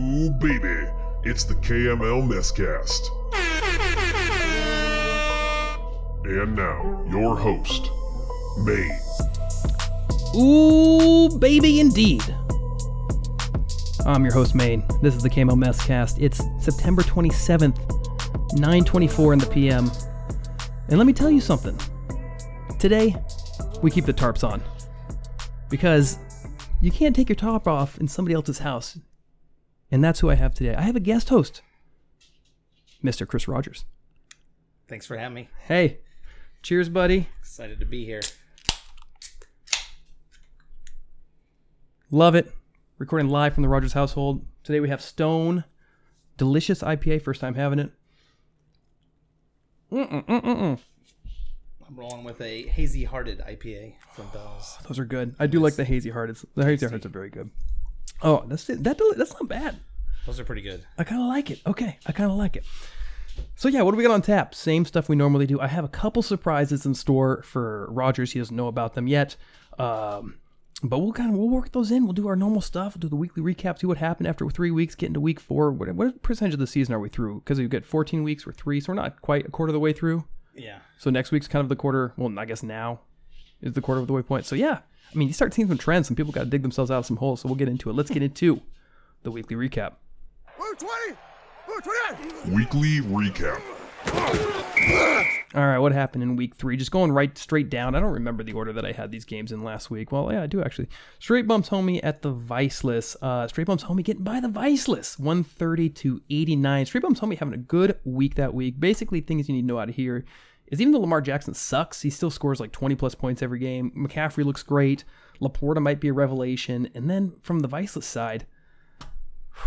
Ooh, baby, it's the KML Messcast. And now, your host, Maine. Ooh, baby, indeed. I'm your host, Maine. This is the KML Messcast. It's September 27th, 9:24 in the PM. And let me tell you something. Today, we keep the tarps on because you can't take your top off in somebody else's house. And that's who I have today. I have a guest host, Mr. Chris Rogers. Thanks for having me. Hey, cheers, buddy. Excited to be here. Love it. Recording live from the Rogers household. Today we have Stone, delicious IPA. First time having it. Mm-mm-mm-mm. I'm rolling with a hazy hearted IPA from Bell's. Those are good. I do like the hazy hearted. The hazy hearts are very good. Oh, that's it. That that's not bad. Those are pretty good. I kind of like it. Okay, I kind of like it. So yeah, what do we got on tap? Same stuff we normally do. I have a couple surprises in store for Rogers. He doesn't know about them yet. Um, but we'll kind of we'll work those in. We'll do our normal stuff. We'll do the weekly recap. See what happened after three weeks. Get into week four. What, what percentage of the season are we through? Because we've got 14 weeks. We're three, so we're not quite a quarter of the way through. Yeah. So next week's kind of the quarter. Well, I guess now is the quarter of the way point. So yeah, I mean, you start seeing some trends. Some people got to dig themselves out of some holes. So we'll get into it. Let's get into the weekly recap. Weekly Recap. All right, what happened in week three? Just going right straight down. I don't remember the order that I had these games in last week. Well, yeah, I do actually. Straight bumps homie at the Viceless. Uh, straight bumps homie getting by the Viceless, 130 to 89. Straight bumps homie having a good week that week. Basically, things you need to know out of here is even though Lamar Jackson sucks, he still scores like 20 plus points every game. McCaffrey looks great. Laporta might be a revelation. And then from the Viceless side,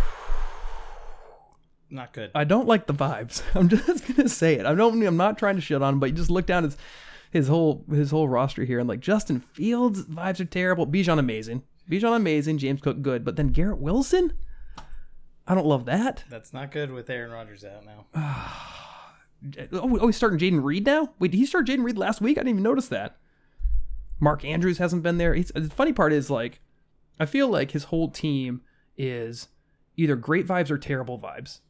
Not good. I don't like the vibes. I'm just gonna say it. I don't. I'm not trying to shit on him, but you just look down his his whole his whole roster here, and like Justin Fields vibes are terrible. Bijan amazing. Bijan amazing. James Cook good, but then Garrett Wilson. I don't love that. That's not good with Aaron Rodgers out now. Oh, oh he's starting Jayden Reed now. Wait, did he start Jayden Reed last week? I didn't even notice that. Mark Andrews hasn't been there. He's, the funny part is like, I feel like his whole team is either great vibes or terrible vibes.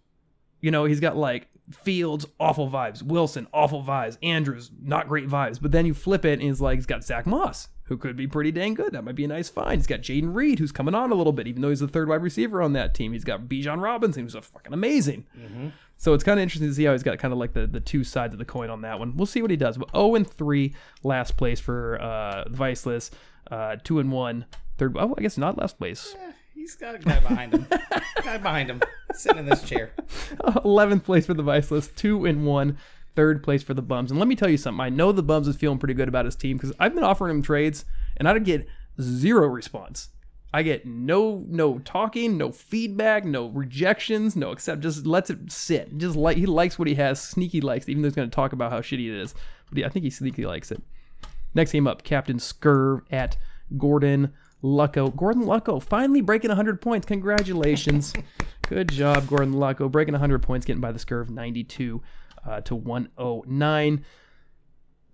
You know, he's got like Fields, awful vibes. Wilson, awful vibes. Andrews, not great vibes. But then you flip it and he's like, he's got Zack Moss, who could be pretty dang good. That might be a nice find. He's got Jayden Reed, who's coming on a little bit, even though he's the third wide receiver on that team. He's got Bijan Robinson, who's a fucking amazing. Mm-hmm. So it's kind of interesting to see how he's got kind of like the, the two sides of the coin on that one. We'll see what he does. But 0 and 3, last place for uh, Viceless. Uh, 2 and 1, third. Oh, I guess not last place. Eh, he's got a guy behind him. guy behind him, sitting in this chair. 11th place for the Viceless, 2 and 1, third place for the Bums. And let me tell you something. I know the Bums is feeling pretty good about his team because I've been offering him trades and I get zero response. I get no no talking, no feedback, no rejections, no except just lets it sit. Just like he likes what he has, sneaky likes, it, even though he's going to talk about how shitty it is. But yeah, I think he sneaky likes it. Next game up, Captain Scurv at Gordon Lucko. Gordon Lucko finally breaking 100 points. Congratulations. Good job, Gordon Lucko. Breaking 100 points, getting by the Scurv 92 uh, to 109.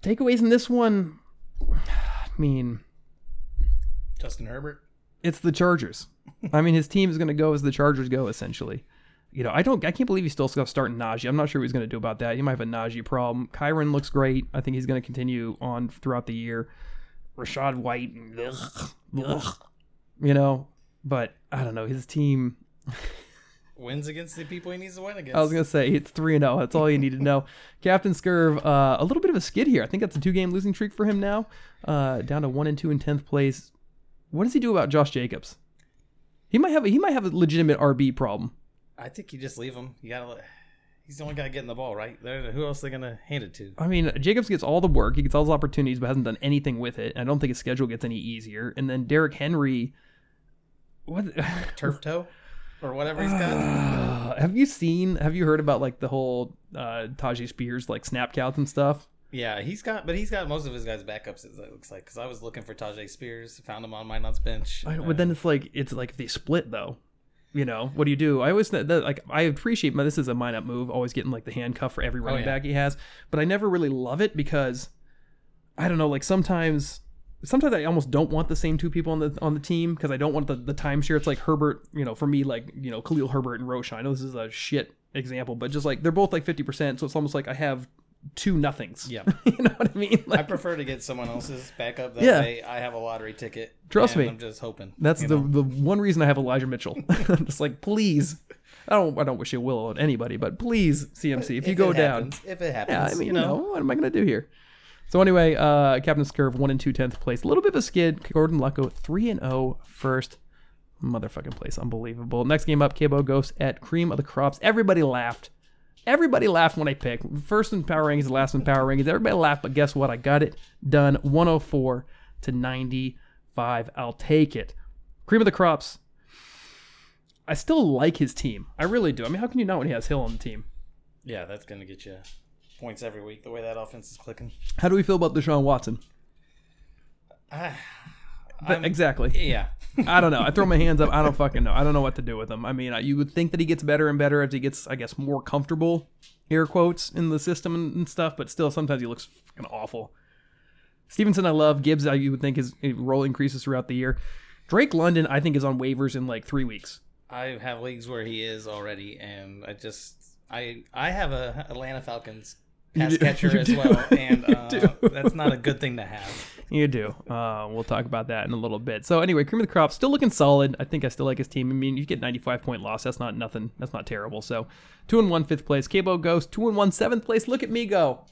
Takeaways in this one, I mean, Justin Herbert. It's the Chargers. I mean, his team is going to go as the Chargers go, essentially. You know, I don't, I can't believe he's still starting Najee. I'm not sure what he's going to do about that. He might have a Najee problem. Kyren looks great. I think he's going to continue on throughout the year. Rachaad White, ugh, ugh, you know, but I don't know. His team, Wins against the people he needs to win against. I was going to say it's 3 0. That's all you need to know. Captain Scurv, uh, a little bit of a skid here. I think that's a two game losing streak for him now. Uh, down to 1 and 2 in 10th place. What does he do about Josh Jacobs? He might have a, he might have a legitimate RB problem. I think you just leave him. You gotta. He's the only guy getting the ball, right? They're, who else are they gonna hand it to? I mean, Jacobs gets all the work, he gets all the opportunities, but hasn't done anything with it. I don't think his schedule gets any easier. And then Derrick Henry, what? Turf toe, or whatever he's got. Have you seen? Have you heard about like the whole uh, Tyjae Spears like snap counts and stuff? Yeah, he's got, but he's got most of his guys backups. It looks like because I was looking for Tyjae Spears, found him on my nuts bench. I, but then it's like it's like they split though. You know what do you do? I always that, like I appreciate my this is a mine up move, always getting like the handcuff for every oh, running yeah. back he has, but I never really love it because I don't know. Like sometimes sometimes I almost don't want the same two people on the on the team because I don't want the the timeshare. It's like Herbert, you know, for me, like you know, Khalil Herbert and Roschon. I know this is a shit example, but just like they're both like fifty percent, so it's almost like I have two nothings. Yeah. you know what I mean? I prefer to get someone else's backup. That Yeah. way I have a lottery ticket. Trust me. I'm just hoping. that's the know? the one reason I have Elijah Mitchell. I'm just like, please. I don't I don't wish you will on anybody, but please CMC if, you go down. happens, if it happens, Yeah, I mean, you know, what am I gonna do here? So anyway, uh, Captain Scurv one and two tenth place, a little bit of a skid. Gordon Lucko three and zero first motherfucking place, unbelievable. Next game up, Cabo Ghost at Cream of the Crops. Everybody laughed. Everybody laughed when I picked first in power rankings, last in power rankings. Everybody laughed, but guess what? I got it done. 104 to 95. I'll take it. Cream of the Crops. I still like his team. I really do. I mean, how can you not when he has Hill on the team? yeah, that's gonna get you points every week. The way that offense is clicking. How do we feel about Deshaun Watson? Ah, But I'm- exactly. yeah, I don't know. I throw my hands up. I don't fucking know. I don't know what to do with him. I mean, you would think that he gets better and better as he gets, I guess, more comfortable, air quotes, in the system and, and stuff. But still, sometimes he looks fucking awful. Stevenson, I love. Gibbs, I you would think his his role increases throughout the year. Drake London, I think, is on waivers in like three weeks. I have leagues where he is already, and I just I I have a Atlanta Falcons pass do- catcher as do. well, and uh, that's not a good thing to have. You do. Uh, we'll talk about that in a little bit. So anyway, cream of the crop, still looking solid. I think I still like his team. I mean, you get 95 point loss. That's not nothing. That's not terrible. So two and one fifth place. Cabo Ghost two and one seventh place. Look at me go.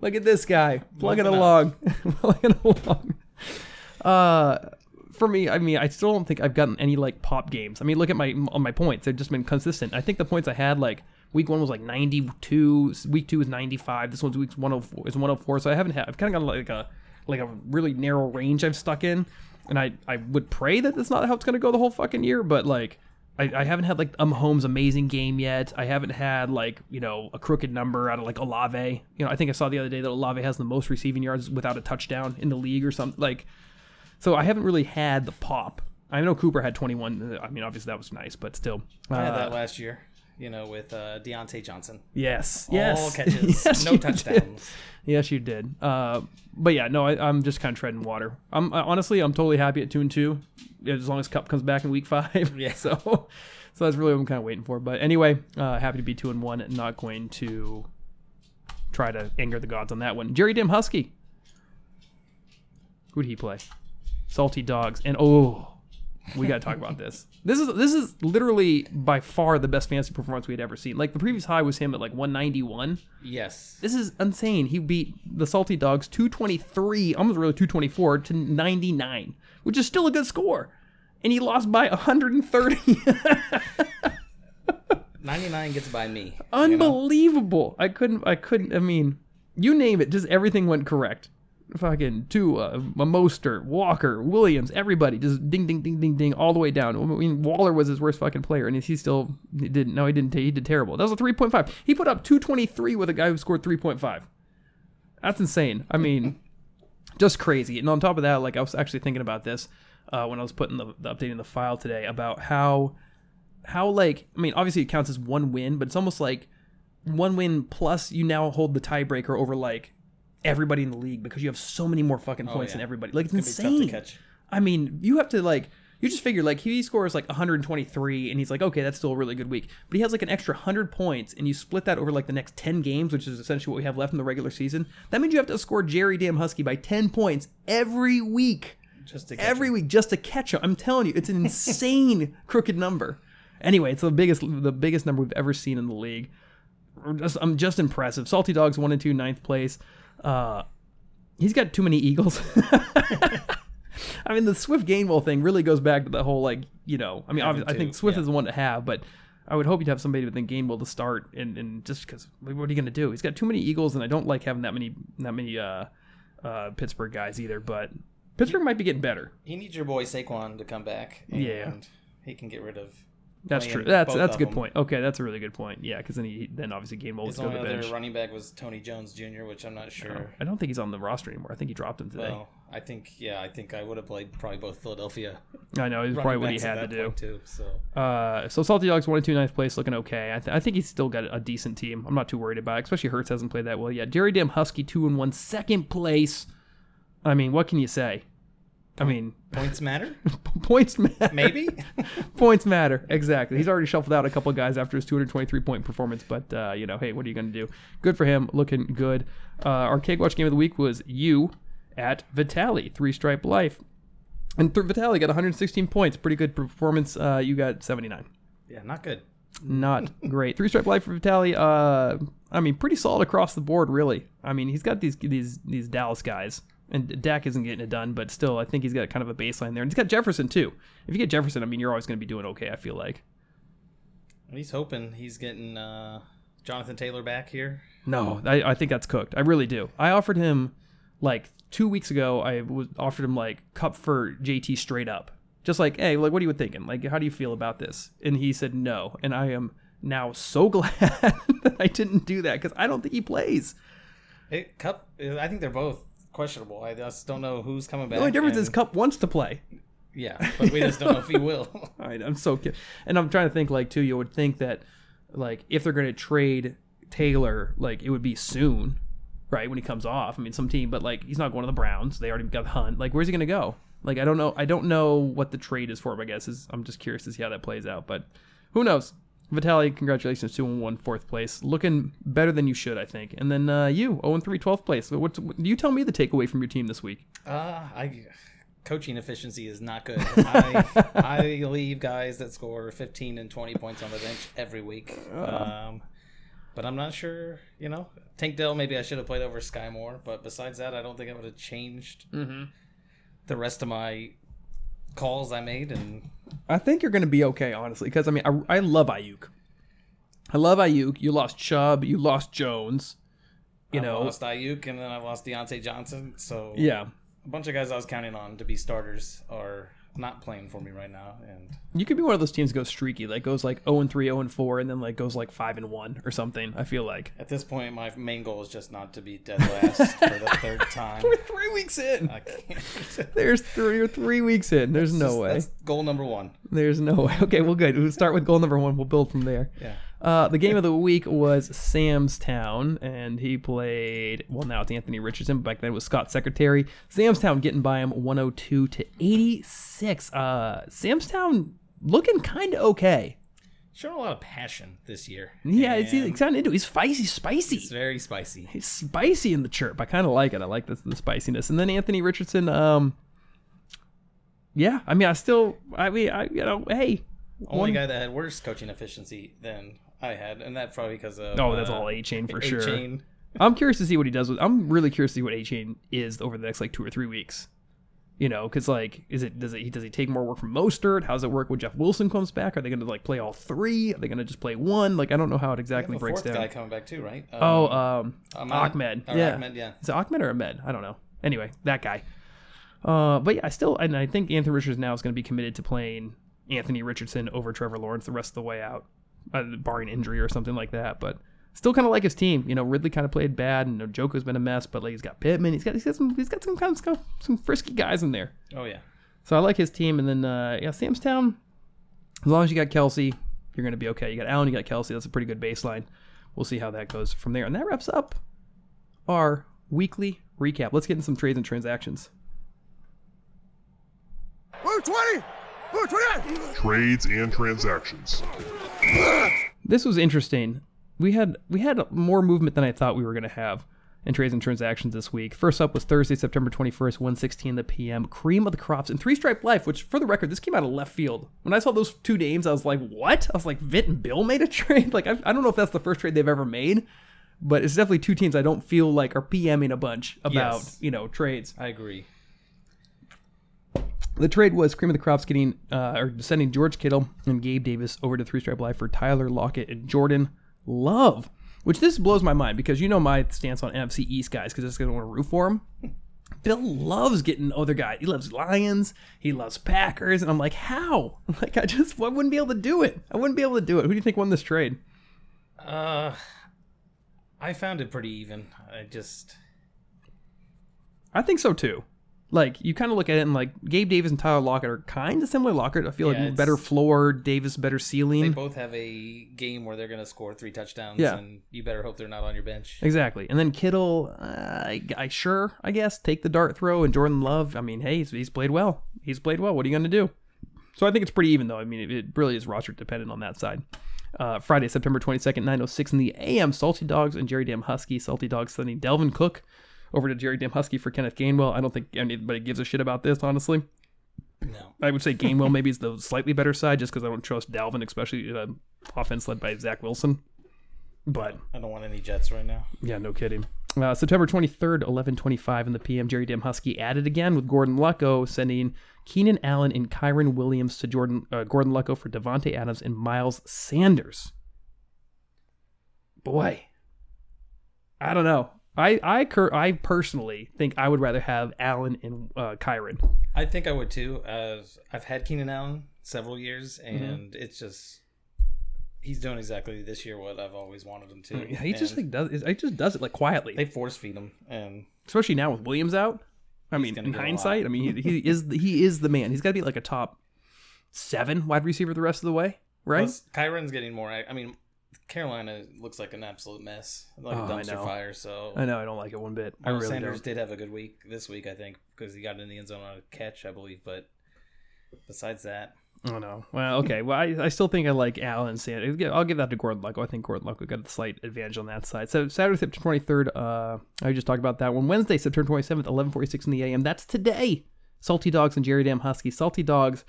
Look at this guy plugging along, plugging along. Uh, for me, I mean, I still don't think I've gotten any like pop games. I mean, look at my on my points; they've just been consistent. I think the points I had like week one was like 92, week two is 95. This one's week 104 is 104. So I haven't had. I've kind of got like a like a really narrow range I've stuck in, and I I would pray that that's not how it's gonna go the whole fucking year. But like. I, I haven't had like um Holmes amazing game yet. I haven't had like you know a crooked number out of like Olave. You know I think I saw the other day that Olave has the most receiving yards without a touchdown in the league or something. Like so I haven't really had the pop. I know Cooper had 21. I mean, obviously that was nice, but still. I had Uh, that last year, you know, with uh, Diontae Johnson. yes. All Yes. catches, Yes, no you did. touchdowns. Yes, you did. Uh, but yeah, no, I, I'm just kind of treading water. I'm I, honestly, I'm totally happy at two and two, as long as Kupp comes back in week five. Yeah. So, so that's really what I'm kind of waiting for. But anyway, uh, happy to be two and one. and Not going to try to anger the gods on that one. Jerry Dam Husky. Who'd he play? Salty Dogs. And oh, we got to talk about this. This is this is literally by far the best fantasy performance we had ever seen. Like the previous high was him at like 191. Yes. This is insane. He beat the Salty Dogs 223, almost really 224 to 99, which is still a good score. And he lost by 130. 99 gets by me. you know? Unbelievable. I couldn't I couldn't I mean, you name it, just everything went correct. Fucking Tua, Mostert, Walker, Williams, everybody just ding ding ding ding ding all the way down. I mean, Waller was his worst fucking player and he still he didn't no he didn't he did terrible. That was a 3.5. He put up 223 with a guy who scored 3.5. That's insane. I mean, just crazy. And on top of that, like I was actually thinking about this uh, when I was putting the, the updating the file today about how how like I mean obviously it counts as one win, but it's almost like one win plus you now hold the tiebreaker over like everybody in the league because you have so many more fucking oh, points yeah. than everybody. Like it's tough insane. to catch. I mean, you have to like you just figure like he scores like 123 and he's like okay that's still a really good week but he has like an extra 100 points and you split that over like the next 10 games which is essentially what we have left in the regular season that means you have to score jerry damn husky by 10 points every week Just to catch every him. week just to catch him. I'm telling you, it's an insane crooked number. Anyway, it's the biggest the biggest number we've ever seen in the league. Just, I'm just impressive. Salty Dogs one and two, ninth place. Uh, he's got too many Eagles. I mean, the Swift Gainwell thing really goes back to the whole like you know. I mean, obviously, I think Swift yeah. is the one to have, but. I would hope you'd have somebody within Gainwell to start, and, and just because what are you going to do? He's got too many Eagles, and I don't like having that many that many uh, uh, Pittsburgh guys either. But Pittsburgh might be getting better. He needs your boy Saquon to come back. And Yeah. He can get rid of. That's true. That's that's a good them. point. Okay, that's a really good point. Yeah, because then he then obviously Gainwell His go to the other bench. running back was Tony Jones Jr., which I'm not sure. I don't think he's on the roster anymore. I think he dropped him today. Well, I think yeah, I think I would have played probably both Philadelphia. I know he's probably what he had to do. too. So Uh, so Salty Dogs one and two ninth place, looking okay. I, th- I think he's still got a decent team. I'm not too worried about, it, especially Hurts hasn't played that well yet. Jerry Dam Husky two and one second place. I mean, what can you say? I mean, Points matter? points matter. Maybe? points matter. Exactly. He's already shuffled out a couple guys after his 223 point performance, but uh, you know, hey, what are you going to do? Good for him. Looking good. Uh, our Cake Watch game of the week was you at Vitali, three stripe life. And th- Vitali got 116 points. Pretty good performance. Uh, you got 79. yeah, not good. Not great. Three stripe life for Vitali. Uh, I mean, pretty solid across the board, really. I mean, he's got these these these Dallas guys, and Dak isn't getting it done, but still, I think he's got kind of a baseline there. And he's got Jefferson too. If you get Jefferson, I mean, you're always going to be doing okay. I feel like. He's hoping he's getting uh, Jonathan Taylor back here. No, I, I think that's cooked. I really do. I offered him like two weeks ago. I was offered him like Kupp for JT straight up, just like, hey, like, what are you thinking? Like, how do you feel about this? And he said no, and I am now so glad that I didn't do that because I don't think he plays. It, Kupp, I think they're both questionable. I just don't know who's coming back. The only difference is Kupp wants to play. Yeah, but we just don't know if he will. All right, I'm so ki- and I'm trying to think like too. You would think that like if they're going to trade Taylor, like it would be soon, right when he comes off. I mean, some team, but like he's not going to the Browns. They already got Hunt. Like, where's he going to go? Like, I don't know. I don't know what the trade is for him. I guess is I'm just curious to see how that plays out. But who knows? Vitaly, congratulations, two and one, fourth place, looking better than you should, I think. And then uh, you, 0 and 3, 12th place. What's, you tell me the takeaway from your team this week. Uh, I coaching efficiency is not good. I I leave guys that score 15 and 20 points on the bench every week. Um, but I'm not sure. You know, Tank Dell. Maybe I should have played over Skyy Moore. But besides that, I don't think I would have changed the rest of my calls I made. And I think you're going to be okay, honestly, because I mean, I, I love Aiyuk. I love Aiyuk. You lost Chubb. You lost Jones. You I know, lost Aiyuk, and then I lost Diontae Johnson. So yeah. a bunch of guys I was counting on to be starters are not playing for me right now. And You could be one of those teams that goes streaky, like goes like 0 and 3, 0 and 4, and then like goes like 5 and 1 or something. I feel like. at this point, my main goal is just not to be dead last for the third time. We're three weeks in. I can't. There's three or three weeks in. There's no way. That's goal number one. There's no way. Okay, well, good. We'll start with goal number one. We'll build from there. Yeah. Uh, the game of the week was Sam's Town, and he played. Well, now it's Anthony Richardson. But back then it was Scott Secretary. Sam's Town getting by him 102 to 86. Uh, Sam's Town looking kind of okay. Showing a lot of passion this year. Yeah, it's, he's kind of into. it. He's spicy, spicy. it's very spicy. He's spicy in the chirp. I kind of like it. I like the, the spiciness. And then Anthony Richardson. Um, yeah, I mean, I still. I mean, I you know, hey. Only one- guy that had worse coaching efficiency than I had, and that's probably because of Oh, that's uh, all Achane for sure. Achane. I'm curious to see what he does with. I'm really curious to see what Achane is over the next like two or three weeks. You know, because like, is it does it does he take more work from Mostert? How does it work when Jeff Wilson comes back? Are they going to like play all three? Are they going to just play one? Like, I don't know how it exactly breaks fourth down. guy coming back too, right? oh, Um, um, Ahmed? Ahmed. Yeah. Ahmed, yeah. Is it Ahmed or Ahmed? I don't know. Anyway, that guy. Uh, but yeah, I still and I think Anthony Richardson now is going to be committed to playing Anthony Richardson over Trevor Lawrence the rest of the way out, uh, barring injury or something like that. But still kind of like his team. You know, Ridley kind of played bad, and Joko's been a mess. But like he's got Pittman, he's got he's got some he's got some kind of some frisky guys in there. Oh yeah. So I like his team. And then uh, yeah, Sam's Town. As long as you got Kelce, you're going to be okay. You got Allen, you got Kelce. That's a pretty good baseline. We'll see how that goes from there. And that wraps up our weekly recap. Let's get in some trades and transactions. Blue 20! Blue 20! Trades and transactions. This was interesting. We had we had more movement than I thought we were going to have in trades and transactions this week. First up was Thursday, September 21st, 1:16 the PM. Cream of the crops and three stripe life. Which, for the record, this came out of left field. When I saw those two names, I was like, "What?" I was like, "Vit and Bill made a trade." Like I, I don't know if that's the first trade they've ever made, but it's definitely two teams I don't feel like are PMing a bunch about Yes. you know trades. I agree. The trade was Cream of the Crops getting uh, or sending George Kittle and Gabe Davis over to Three Stripe Life for Tyler Lockett and Jordan Love. Which this blows my mind because you know my stance on NFC East guys because I just don't want to root for them. Bill loves getting other guys. He loves Lions. He loves Packers, and I'm like, how? Like I just I wouldn't be able to do it. I wouldn't be able to do it. Who do you think won this trade? Uh, I found it pretty even. I just I think so too. Like you kind of look at it and like Gabe Davis and Tyler Lockett are kind of similar. Lockett, I feel Yeah, like better floor, Davis better ceiling. They both have a game where they're going to score three touchdowns, Yeah. and you better hope they're not on your bench. Exactly. And then Kittle, uh, I, I sure, I guess, take the dart throw. And Jordan Love, I mean, hey, he's, he's played well. He's played well. What are you going to do? So I think it's pretty even, though. I mean, it, it really is roster dependent on that side. Uh, Friday, September 22nd, 9.06 in the AM, Salty Dogs and Jerry Dam Husky. Salty Dogs sending Dalvin Cook over to Jerry Dam Husky for Kenneth Gainwell. I don't think anybody gives a shit about this, honestly. No. I would say Gainwell maybe is the slightly better side just because I don't trust Dalvin, especially uh, offense led by Zach Wilson. But I don't want any Jets right now. yeah, no kidding. Uh, September 23rd, 1125 in the PM, Jerry Dam Husky added again with Gordon Lucko, sending Keenan Allen and Kyren Williams to Jordan uh, Gordon Lucko for Davante Adams and Miles Sanders. Boy, I don't know. I I cur- I personally think I would rather have Allen and uh, Kyren. I think I would too. As I've had Keenan Allen several years, Mm-hmm. and it's just he's doing exactly this year what I've always wanted him to. Yeah, he just like does. He just does it like quietly. they force feed him, and especially now with Williams out. I mean, in hindsight. I mean, he, he is he is the man. He's got to be like a top seven wide receiver the rest of the way, right? plus Kyren's getting more. I mean, Carolina looks like an absolute mess, like Oh, a dumpster fire. So I know I don't like it one bit. I Miles really Sanders don't. did have a good week this week, I think, because he got in the end zone on a catch, I believe. But besides that, Oh no. Well, okay. Well, I, I still think I like Allen Sanders. I'll give that to Gordon Lucko. I think Gordon Lucko got the slight advantage on that side. So Saturday, September twenty third. Uh, I just talked about that one. Wednesday, September twenty seventh, eleven forty six in the AM. That's today. Salty Dogs and Jerry Dam Husky. Salty Dogs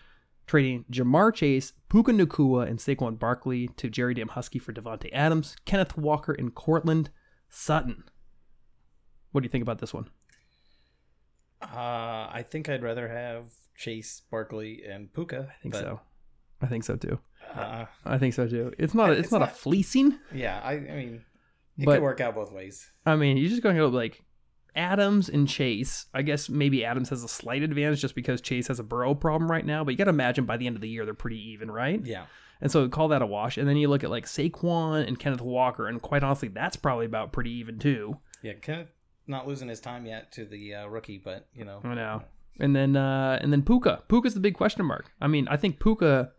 trading Ja'Marr Chase, Puka Nacua, and Saquon Barkley to Jerry Dam Husky for Davante Adams, Kenneth Walker, and Courtland Sutton. What do you think about this one? uh, I think I'd rather have Chase, Barkley, and Puka. I think so. I think so too. Uh, I think so too. It's not. A, it's, It's not, a fleecing. yeah, I, I mean, it But- could work out both ways. I mean, you're just going to go like Adams and Chase. I guess maybe Adams has a slight advantage just because Chase has a Burrow problem right now. But you got to imagine by the end of the year they're pretty even, right? Yeah, And so call that a wash. And then you look at like Saquon and Kenneth Walker, and quite honestly, that's probably about pretty even too. yeah. Kenneth not losing his time yet to the uh, rookie, but you know, I know. And then uh and then Puka. Puka's the big question mark. I mean, I think Puka.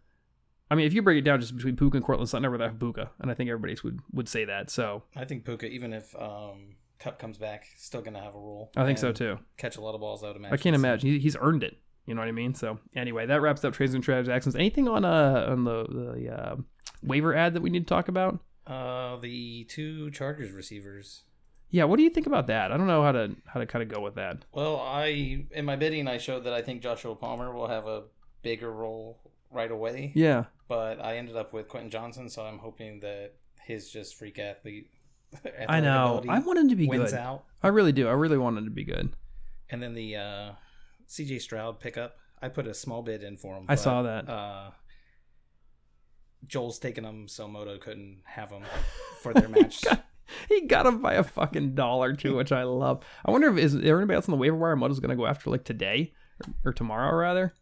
I mean, if you break it down just between Puka and Courtland Sutton, I'd have Puka, and I think everybody would would say that. So I think Puka, even if um, Kupp comes back, still gonna have a role. I think so too. Catch a lot of balls, I would imagine. I can't imagine he, he's earned it. You know what I mean? So anyway, that wraps up trades and transactions. Anything on uh on the the uh, waiver ad that we need to talk about? Uh, the two Chargers receivers. Yeah, what do you think about that? I don't know how to how to kind of go with that. Well, I in my bidding, I showed that I think Joshua Palmer will have a bigger role right away. Yeah, But I ended up with Quentin Johnston, so I'm hoping that his just freak athlete. I know. I want him to be wins good. out, I really do. I really want him to be good. and then the uh, C.J. Stroud pickup. I put a small bid in for him. I but, saw that. Uh, Joel's taking him, so Moto couldn't have him for their match. He got him by a fucking dollar too, which I love. I wonder if is there anybody else on the waiver wire Moto's going to go after like today or, or tomorrow rather.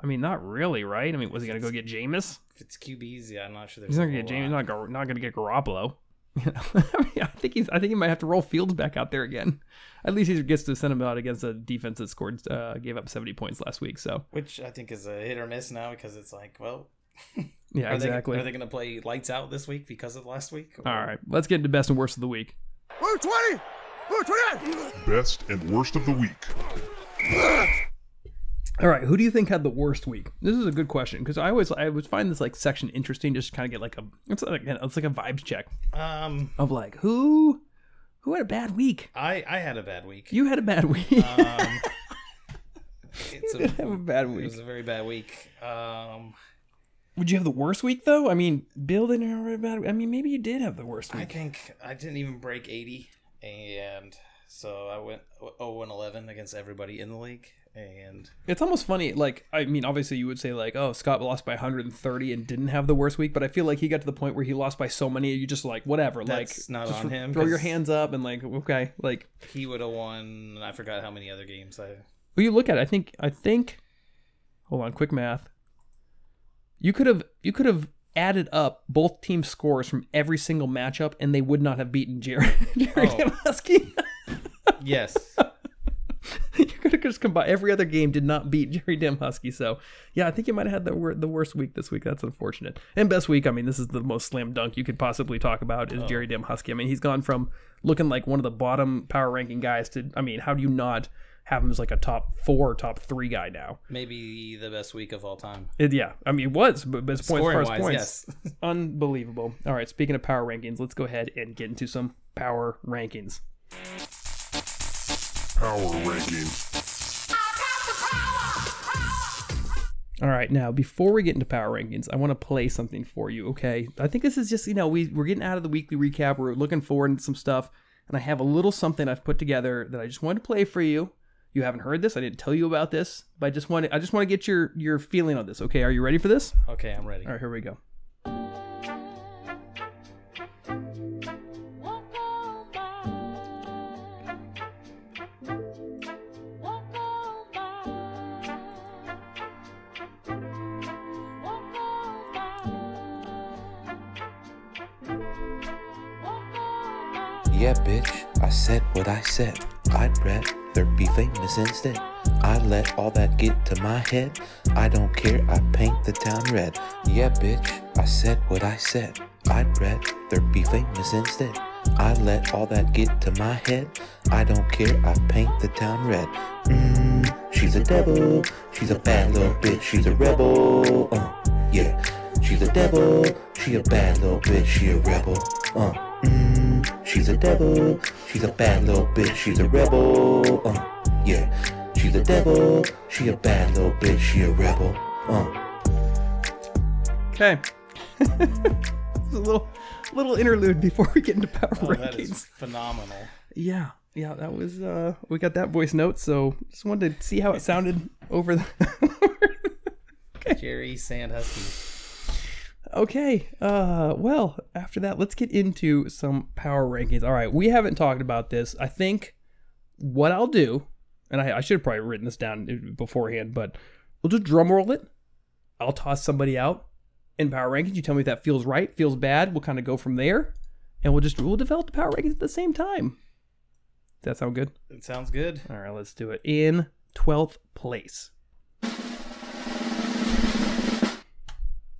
I mean, not really, right? I mean, was he going to go get Jameis? if it's QBs, yeah, I'm not sure. He's not going to get Jameis. Not not going to get Garoppolo. You know? I, mean, I think he's. I think he might have to roll Fields back out there again. At least he gets to send him out against a defense that scored, uh, gave up seventy points last week. So Which I think is a hit or miss now because it's like, well, yeah, are exactly. They, are they going to play lights out this week because of last week? Or- All right, let's get into best and worst of the week. Blue 20! Blue twenty. Best and worst of the week. All right, who do you think had the worst week? This is a good question because I always I always find this like section interesting, just to kind of get like a it's like it's like a vibes check Um, of like who who had a bad week. I I had a bad week. You had a bad week. Um, it's you have a bad It week. was a very bad week. Um, Would you have the worst week though? I mean, Bill didn't have a bad. I mean, maybe you did have the worst week. I week. think I didn't even break 80, and so I went 0 and 11 against everybody in the league. And It's almost funny. Like, I mean, obviously you would say like, oh, Scott lost by 130 and didn't have the worst week, but I feel like he got to the point where he lost by so many, you just like whatever, That's like not on him, Throw your hands up and like, okay, like he would have won. I forgot how many other games. I Well, you look at it. I think. I think. Hold on, quick math. You could have. You could have added up both team scores from every single matchup, and they would not have beaten Jerry. Jerry Oh. Yes. You're gonna just combine every other game did not beat Jerry Husky. So yeah, I think you might have had the wor- the worst week this week. That's unfortunate. And best week, I mean, this is the most slam dunk you could possibly talk about is oh. Jerry Husky. I mean, he's gone from looking like one of the bottom power ranking guys to I mean, how do you not have him as like a top four, top three guy now? Maybe the best week of all time. It, yeah, I mean, it was, but best points, wise, points, yes. unbelievable. All right, speaking of power rankings, let's go ahead and get into some power rankings. Power rankings. All right, now before we get into power rankings, I want to play something for you. Okay, I think this is just you know we we're getting out of the weekly recap. We're looking forward to some stuff, and I have a little something I've put together that I just wanted to play for you. You haven't heard this. I didn't tell you about this, but I just want to, I just want to get your your feeling on this. Okay, are you ready for this? Okay, I'm ready. All right, here we go. Yeah, bitch, I said what I said. I'd rather be famous instead. I let all that get to my head. I don't care, I paint the town red. Yeah, bitch, I said what I said. I'd rather be famous instead. I let all that get to my head. I don't care, I paint the town red. Mmm, she's a devil. She's a bad little bitch. She's a rebel. Uh, yeah. She's a devil. She a bad little bitch. She a rebel. Uh, mmm, she's a devil. She's a bad little bitch. She's a rebel. Uh, yeah. She's a devil. She a bad little bitch. She a rebel. Uh. Okay. It's a little little interlude before we get into power Oh, rankings. that is phenomenal. Yeah, yeah, that was uh we got that voice note, so just wanted to see how it sounded over the Jerry Sandhusky. Okay. Uh well, after that, let's get into some power rankings. All right, we haven't talked about this. I think what I'll do, and I, I should have probably written this down beforehand, but we'll just drum roll it. I'll toss somebody out in power rankings. You tell me if that feels right, feels bad. We'll kind of go from there, and we'll just we'll develop the power rankings at the same time. Does that sound good? It sounds good. All right, let's do it. In 12th place.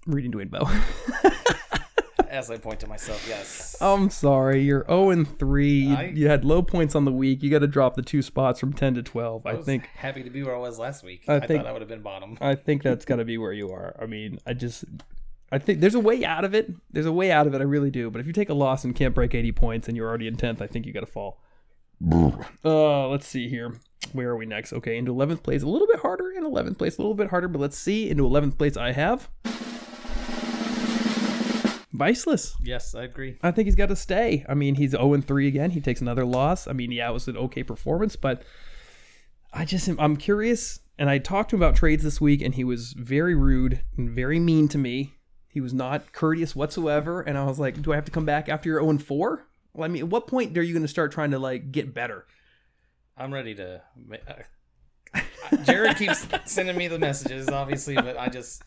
Reading Dwayne Bowe. As I point to myself, yes. I'm sorry, you're 0 and 3. You, I- you had low points on the week. You got to drop the two spots from 10 to 12. I, I was think happy to be where I was last week. I I, think- thought I would have been bottom. I think that's got to be where you are. I mean, I just I think there's a way out of it. There's a way out of it. I really do. But if you take a loss and can't break 80 points and you're already in 10th, I think you got to fall. Uh, let's see here. Where are we next? Okay, into 11th place. A little bit harder in 11th place. A little bit harder, but let's see. Into 11th place, I have Viceless. Yes, I agree. I think he's got to stay. I mean, he's 0 3 again. He takes another loss. I mean, yeah, it was an okay performance, but I just am, I'm curious. And I talked to him about trades this week, and he was very rude and very mean to me. He was not courteous whatsoever. And I was like, do I have to come back after you're 0 4? Well, I mean, at what point are you going to start trying to like get better? I'm ready to. Uh, Jared keeps sending me the messages, obviously, but I just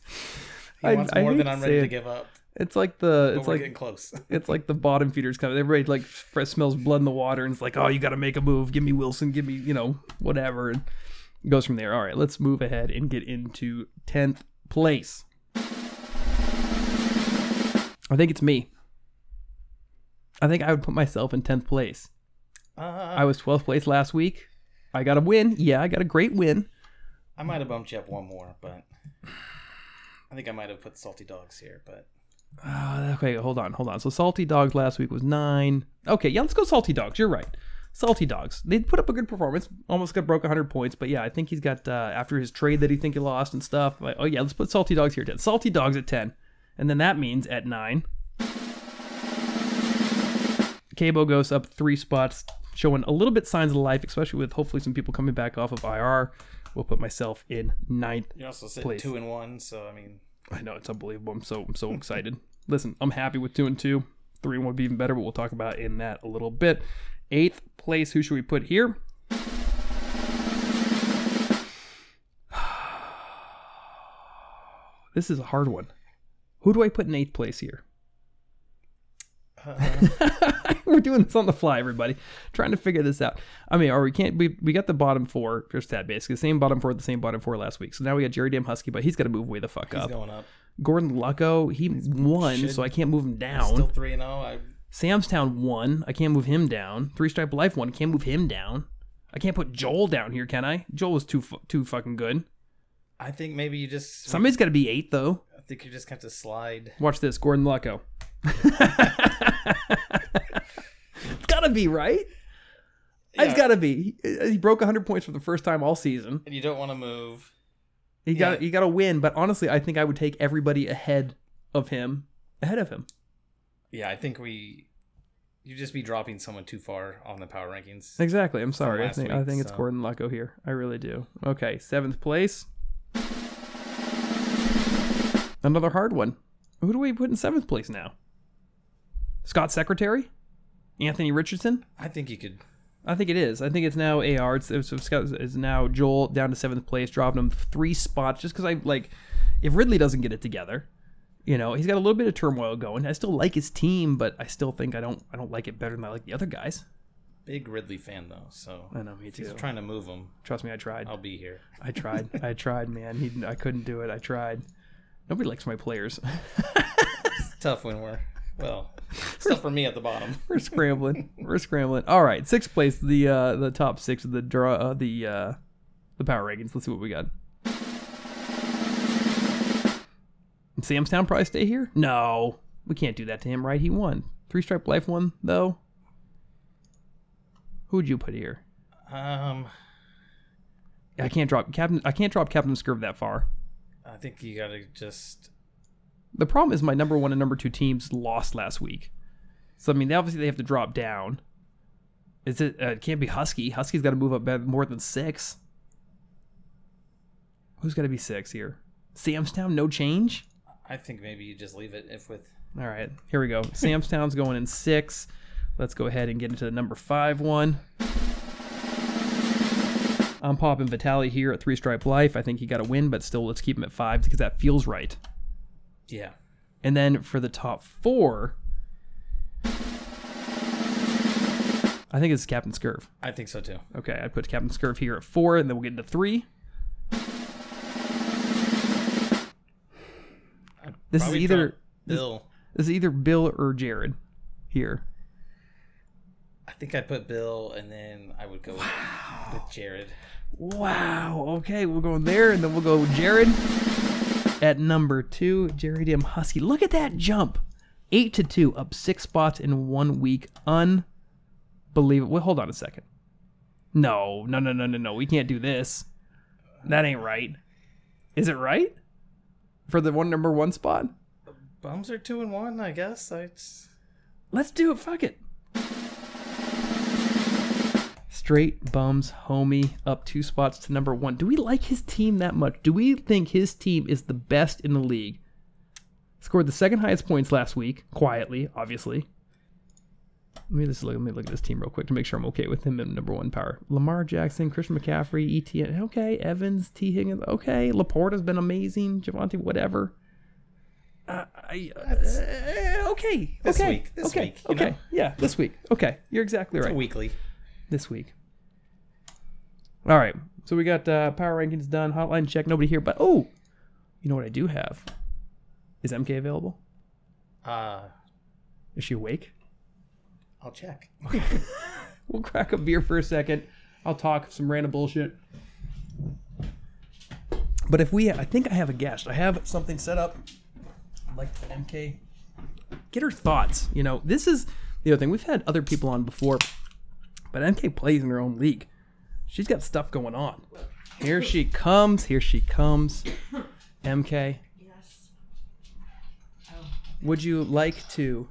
he wants I more hate than I'm ready to give up. It's like the But it's like getting close. it's like the bottom feeders coming. Everybody like f- smells blood in the water, and it's like, oh, you got to make a move. Give me Wilson. Give me, you know, whatever. And it goes from there. All right, let's move ahead and get into tenth place. I think it's me. I think I would put myself in tenth place. Uh, I was twelfth place last week. I got a win. Yeah, I got a great win. I might have bumped you up one more, but I think I might have put salty dogs here. But Uh, okay, hold on, hold on. So salty dogs last week was nine. Okay, yeah, let's go salty dogs. You're right. Salty dogs. They put up a good performance. Almost got broke 100 points, but yeah, I think he's got uh, after his trade that he think he lost and stuff. Like, oh yeah, let's put salty dogs here at 10. Salty dogs at 10, and then that means at nine, Cabo goes up three spots, showing a little bit signs of life, especially with hopefully some people coming back off of IR. We'll put myself in ninth you're also sitting Please. two and one, so I mean, I know it's unbelievable. I'm so I'm so excited. Listen, I'm happy with two and two. Three and one would be even better, but we'll talk about in that a little bit. Eighth place, who should we put here? This is a hard one. Who do I put in eighth place here? uh, We're doing this on the fly, everybody, trying to figure this out. I mean, or we can't. We, we got the bottom four just that basically the same bottom four, the same bottom four last week. So now we got Jerry Dam Husky, but he's got to move way the fuck He's up. going up. Gordon Lucko, he won, should- so I can't move him down. Still three and zero. I Samstown won, I can't move him down. Three Stripe Life won, can't move him down. I can't put Joel down here, can I? Joel is too fu- too fucking good. I think maybe you just. Somebody's got to be eight though. I think you just have to slide. Watch this, Gordon Lucko. gotta be right. It's Yeah. gotta be. He, uh, he broke 100 points for the first time all season. And you don't want to move. He got Yeah. you got to win, but honestly, I think I would take everybody ahead of him, ahead of him. Yeah, I think we. you'd just be dropping someone too far on the power rankings. Exactly. I'm sorry. I think I week, think it's Gordon Lucko here. I really do. Okay, seventh place. Another hard one. Who do we put in seventh place now? Scott Secretary, Anthony Richardson. I think he could. I think it is. I think it's now AR. It's, it's, Scott is now Joel down to seventh place, dropping him three spots just because I like. If Ridley doesn't get it together, you know he's got a little bit of turmoil going. I still like his team, but I still think I don't. I don't like it better than I like the other guys. Big Ridley fan though, so I know me if he's too. trying to move him. Trust me, I tried. I'll be here. I tried. I tried, man. He, I couldn't do it. I tried. Nobody likes my players. It's tough when we're well. Tough for me at the bottom. We're scrambling. We're scrambling. All right, sixth place. The uh, the top six of the draw. Uh, the uh, the power rankings. Let's see what we got. Samstown probably stay here. No, we can't do that to him. Right? He won. Three stripe life won though. Who would you put here? Um, I can't drop Captain. I can't drop Captain Scurv that far. I think you gotta just. The problem is my number one and number two teams lost last week. So I mean, they obviously they have to drop down. Is it? Uh, it can't be Husky. Husky's got to move up more than six. Who's got to be six here? Samstown, no change. I think maybe you just leave it if with. All right, here we go. Samstown's going in six. Let's go ahead and get into the number five one. I'm popping Vitali here at three stripe life. I think he got a win, but still, let's keep him at five because that feels right. Yeah. And then for the top four, I think it's Captain Scurv. I think so too. Okay, I put Captain Scurv here at four, and then we'll get into three. This is either Bill. this is either Bill or Jared here. I think I put Bill, and then I would go with, with Jared. Wow. Okay, we're going there, and then we'll go Jared at number two. Jared M. Husky. Look at that jump. Eight to two, up six spots in one week. Unbelievable. Well, hold on a second. No, no, no, no, no, no. We can't do this. That ain't right. Is it right? For the one number one spot? Bums are two and one, I guess. I just, Let's do it. Fuck it. Straight bums, homie, up two spots to number one. Do we like his team that much? Do we think his team is the best in the league? Scored the second highest points last week, quietly, obviously. Let me just look. Let me look at this team real quick to make sure I'm okay with him in number one power. Lamar Jackson, Christian McCaffrey, ETN. Okay, Evans, Tee Higgins. Okay, Laporta has been amazing. Javante, whatever. Uh, I, uh, okay. This okay, week, this okay, week, you Okay. know? Yeah, this week. Okay, you're exactly it's right. a weekly. This week. All right. So we got uh, power rankings done. Hotline check. Nobody here, but oh, you know what I do have? Is MK available? Uh, Is she awake? I'll check. Okay. We'll crack a beer for a second. I'll talk some random bullshit. But if we, I think I have a guest. I have something set up. I'd like to MK get her thoughts. You know, this is the other thing. We've had other people on before, but MK plays in her own league. She's got stuff going on. Here she comes. Here she comes. MK. Yes. Oh. Would you like to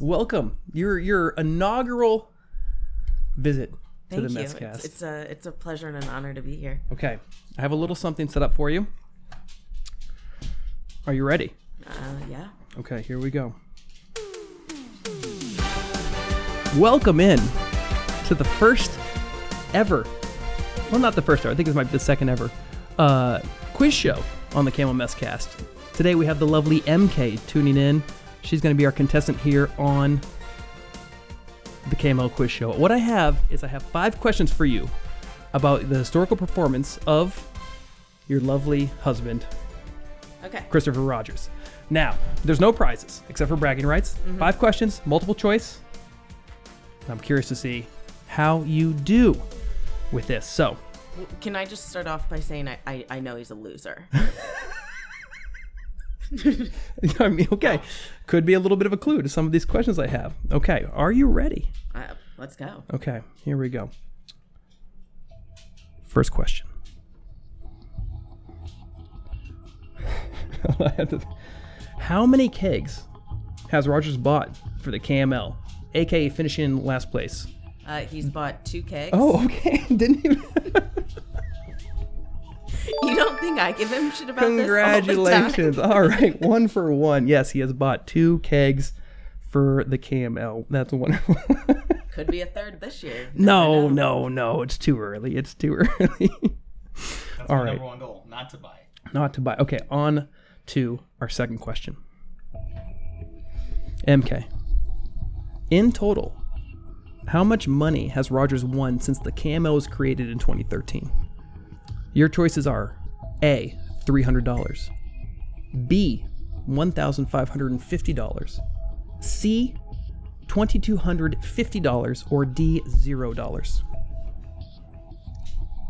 welcome your your inaugural visit to Thank the you. Messcast? It's, it's a it's a pleasure and an honor to be here. Okay, I have a little something set up for you. Are you ready? Uh, yeah. Okay, here we go. Welcome in to the first ever, well, not the first ever, I think this might be the second ever, uh, quiz show on the Camel Mess Cast. Today we have the lovely MK tuning in. She's going to be our contestant here on the KML Quiz Show. What I have is I have five questions for you about the historical performance of your lovely husband, Okay. Christopher Rogers. Now, there's no prizes except for bragging rights. Five questions, multiple choice. I'm curious to see how you do with this. So, Can I just start off by saying I, I, I know he's a loser? I mean, okay, could be a little bit of a clue to some of these questions I have. Okay, are you ready? uh, let's go. Okay, here we go. First question. I had to- How many kegs has Rogers bought for the KML, aka finishing last place? Uh, he's bought two kegs. Oh, okay. Didn't even. You don't think I give him shit about this? all? Congratulations. All right, one for one. Yes, he has bought two kegs for the KML. That's wonderful. Could be a third this year. no, no, no. It's too early. It's too early. That's All my right. number one goal, not to buy. Not to buy. Okay, on to our second question. MK. In total, how much money has Rogers won since the KML was created in 2013? Your choices are A, $300, B, $1,550, C, $2,250, or D, $0.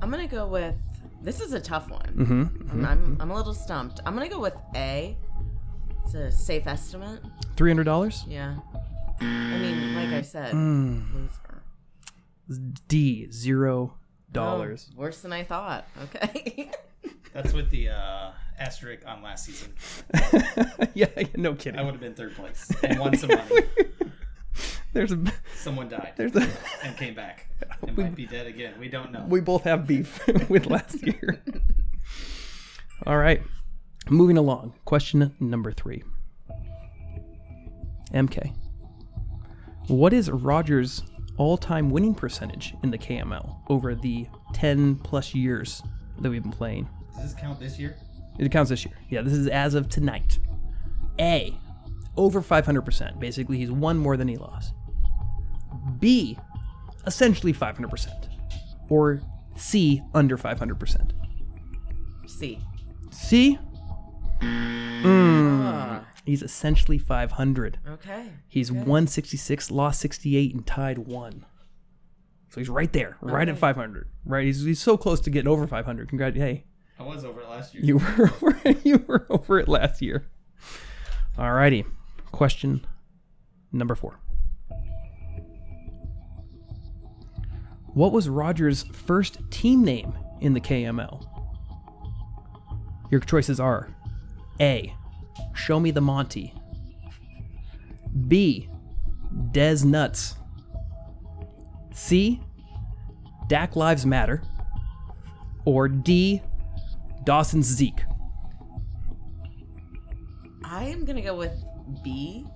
I'm gonna go with. This is a tough one. Mm-hmm, I'm, I'm, I'm a little stumped. I'm gonna go with A. It's a safe estimate. $300? Yeah. I mean, like I said, Hmm. loser. D, $0. Oh, worse than I thought. Okay. That's with the uh, asterisk on last season. yeah, no kidding. I would have been third place and won some money. There's a Someone died there's a and came back. And might be dead again. We don't know. we both have beef with last year. All right. Moving along. Question number 3. MK. What is Rogers' all-time winning percentage in the KML over the 10 plus years that we've been playing? Does this count this year? It counts this year. Yeah, this is as of tonight. A, over 500%. Basically, he's won more than he lost. B, essentially 500%. Or C, under 500%. C. C, Ah, he's essentially 500. okay. He's won 66, lost 68, and tied 1. So he's right there, right at 500. Right? He's, he's so close to getting over 500. Congrats. Hey, I was over it last year. You were over you were over it last year. Alrighty. Question number four. What was Rogers' first team name in the KML? Your choices are A. Show me the Monty. B. Des Nuts. C. Dak Lives Matter. Or D. Dawson's Zeke. I am gonna go with B.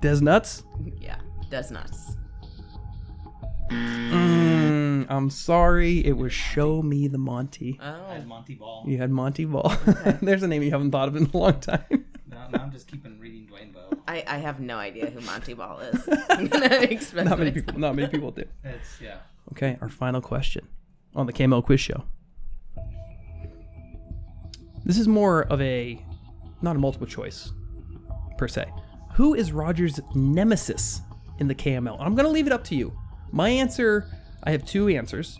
Des Nuts? Yeah, does nuts. Mm, Mm, I'm sorry. It was Show Me the Monty. Oh. I Oh, had Montee Ball. You had Montee Ball. There's a name you haven't thought of in a long time. Now, now I'm just keeping reading Dwayne Bowe. I, I have no idea who Montee Ball is. I'm gonna express Not many myself. people. Not many people do. It's yeah. Okay, our final question on the KML quiz show. This is more of a, not a multiple choice, per se. Who is Rogers' nemesis in the KML? I'm going to leave it up to you. My answer, I have two answers,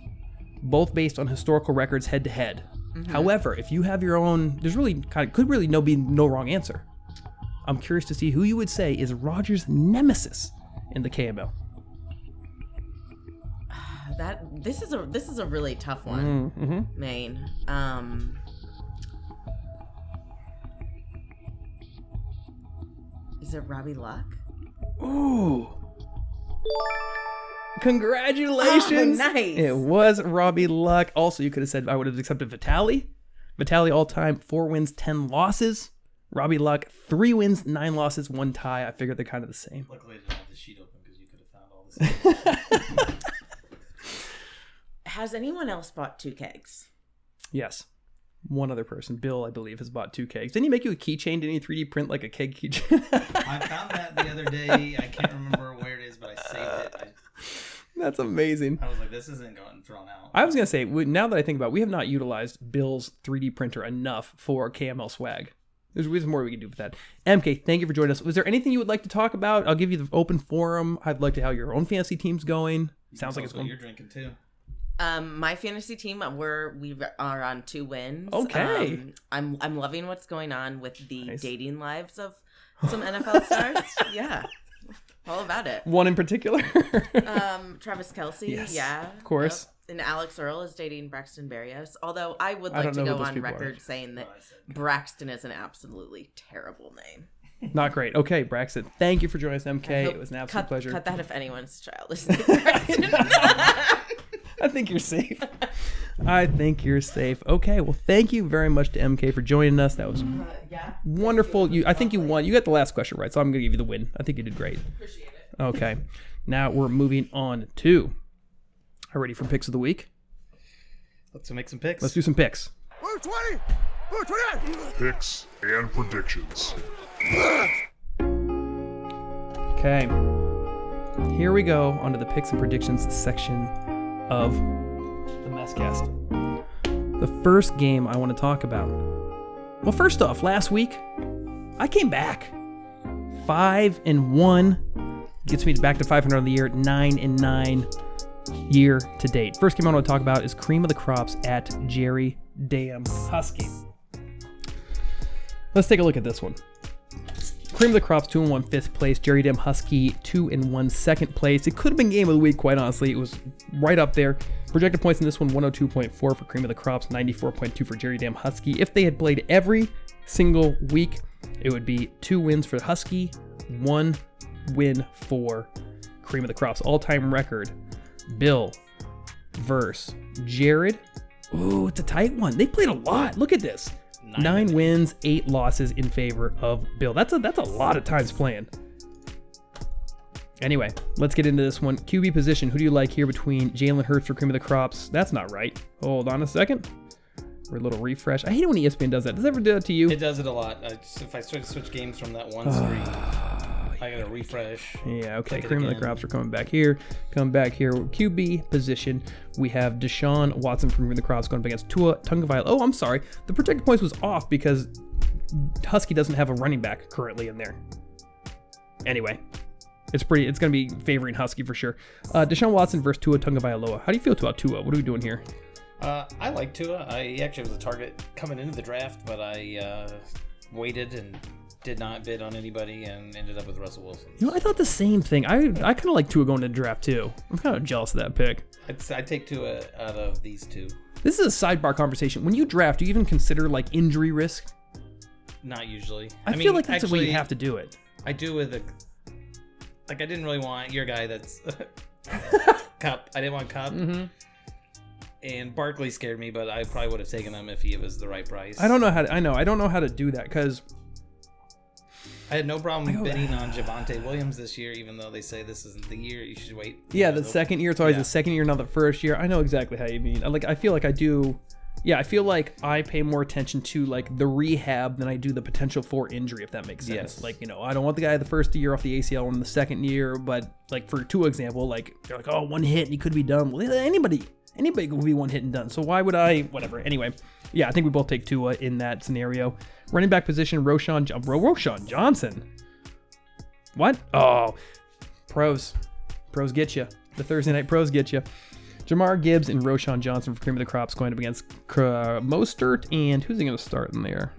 both based on historical records head to head. However, if you have your own, there's really kind of could really no be no wrong answer. I'm curious to see who you would say is Rogers' nemesis in the KML. That this is a this is a really tough one, Mm-hmm. Maine. Um, is it Robbie Luck? Ooh. Congratulations. Oh, nice. It was Robbie Luck. Also, you could have said I would have accepted Vitali. Vitali all time, four wins, 10 losses. Robbie Luck, three wins, nine losses, one tie. I figured they're kind of the same. Luckily, I didn't have the sheet open because you could have found all this. Has anyone else bought two kegs? Yes. One other person, Bill, I believe, has bought two kegs. Didn't he make you a keychain? Didn't he 3D print like a keg keychain? I found that the other day. I can't remember where it is, but I saved it. I That's amazing. I was like, this isn't going thrown out. I was gonna say we- now that I think about, it, we have not utilized Bill's 3D printer enough for KML swag. There's, there's more we can do with that. MK, thank you for joining us. Was there anything you would like to talk about? I'll give you the open forum. I'd like to how your own fantasy team's going. Sounds like it's what going. you're drinking too. Um, my fantasy team, we're we are on two wins. Okay. Um, I'm I'm loving what's going on with the Nice. dating lives of some NFL stars. yeah, all about it. One in particular. Um, Travis Kelce, Yes, yeah, of course. Yep. And Alix Earle is dating Braxton Berrios. Although I would I like to go on people are. record saying that Braxton is an absolutely terrible name. not great. Okay, Braxton, thank you for joining us, MK. It was an absolute cut, pleasure. Cut that if anyone's child Braxton. I think you're safe. I think you're safe. Okay, well, thank you very much to MK for joining us. That was uh, yeah, wonderful. You, I think you won. You got the last question right, so I'm gonna give you the win. I think you did great. appreciate it. Okay, now we're moving on to. Are you ready for picks of the week? Let's make some picks. Let's do some picks. Blue 20! Blue 28! Picks and predictions. Okay. Here we go onto the picks and predictions section of Messcast. The first game I want to talk about. Well, first off, last week I came back. Five and one gets me back to 500 on the year. Nine and nine year to date. First game I want to talk about is Cream of the Crops at Jerry Dam Husky. Let's take a look at this one. Cream of the Crops, 2 and 1 fifth place. Jerry Dam Husky, 2 and 1 second place. It could have been game of the week, quite honestly. It was right up there. Projected points in this one 102.4 for Cream of the Crops, 94.2 for Jerry Dam Husky. If they had played every single week, it would be two wins for Husky, one win for Cream of the Crops. All time record Bill versus Jared. Ooh, it's a tight one. They played a lot. Look at this. Nine, wins, eight losses in favor of Bill. That's a that's a lot of times playing. Anyway, let's get into this one. QB position. Who do you like here between Jalen Hurts for Cream of the Crops? That's not right. Hold on a second. We're a little refresh. I hate it when ESPN does that. Does it ever do that to you? It does it a lot. I just, if I switch, switch games from that one screen, I gotta refresh. Yeah, okay. Cream of the crops are coming back here. Come back here. QB position. We have Deshaun Watson from Cream of the Crops going up against Tua Tagovailoa. Oh, I'm sorry. The projected points was off because Husky doesn't have a running back currently in there. Anyway, it's pretty. It's going to be favoring Husky for sure. Uh, Deshaun Watson versus Tua Tagovailoa. How do you feel about Tua? What are we doing here? Uh, I like Tua. I actually was a target coming into the draft, but I uh, waited and did not bid on anybody and ended up with Russell Wilson. You know, I thought the same thing. I I kind of like Tua going to draft too. I'm kind of jealous of that pick. I'd, I'd take Tua out of these two. This is a sidebar conversation. When you draft, do you even consider like injury risk? Not usually. I, feel mean, like that's the way you have to do it. I do with a like. I didn't really want your guy that's Kupp. I didn't want Kupp. Mm-hmm. And Barkley scared me, but I probably would have taken him if he was the right price. I don't know how to, I know I don't know how to do that because I had no problem bidding on Javonte Williams this year, even though they say this isn't the year. You should wait. yeah, the second year it's always Yeah. the second year, not the first year. I know exactly how you mean. I like I feel like I do. Yeah, I feel like I pay more attention to like the rehab than I do the potential for injury, if that makes sense. Yes. Like you know, I don't want the guy the first year off the ACL and the second year, but like for two example, like they're like, oh, one hit and he could be done. Well, anybody, anybody could be one hit and done. So why would I? Whatever. Anyway, yeah, I think we both take Tua in that scenario. Running back position, Roschon, Ro- Roschon Johnson. What? Oh, pros. Pros get you. The Thursday night pros get you. Jahmyr Gibbs and Roschon Johnson for Cream of the Crops going up against uh, Mostert. And who's he going to start in there?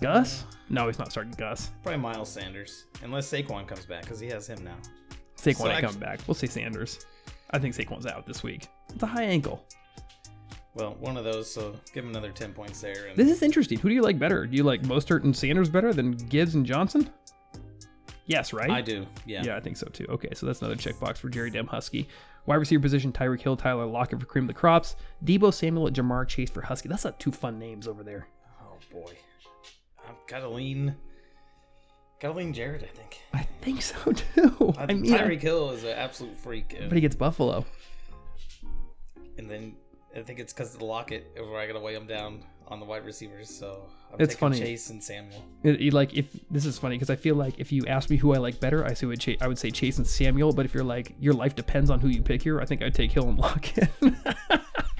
Gus? No, he's not starting Gus. Probably Miles Sanders, unless Saquon comes back, because he has him now. Saquon So ain't actu- coming back. We'll see Sanders. I think Saquon's out this week. It's a high ankle. Well, one of those, so give him another 10 points there. And This is interesting. Who do you like better? Do you like Mostert and Sanders better than Gibbs and Johnson? Yes, right? I do, yeah. Yeah, I think so too. Okay, so that's another checkbox for Jerry Dam Husky. Wide receiver position: Tyreek Hill, Tyler Lockett for Cream of the Crops, Deebo Samuel, and Ja'Marr Chase for Husky. That's not two fun names over there. Oh, boy. I've got to lean. Gotta lean Jared, I think. I think so too. I mean, Tyreek Hill is an absolute freak. but he gets Buffalo. and then I think it's because of the locket where I got to weigh them down on the wide receivers. So I'm It's funny. Chase and Samuel. It- it, like if this is funny because I feel like if you ask me who I like better, I say would Cha- I would say Chase and Samuel. But if you're like your life depends on who you pick here, I think I'd take Hill and Lockett.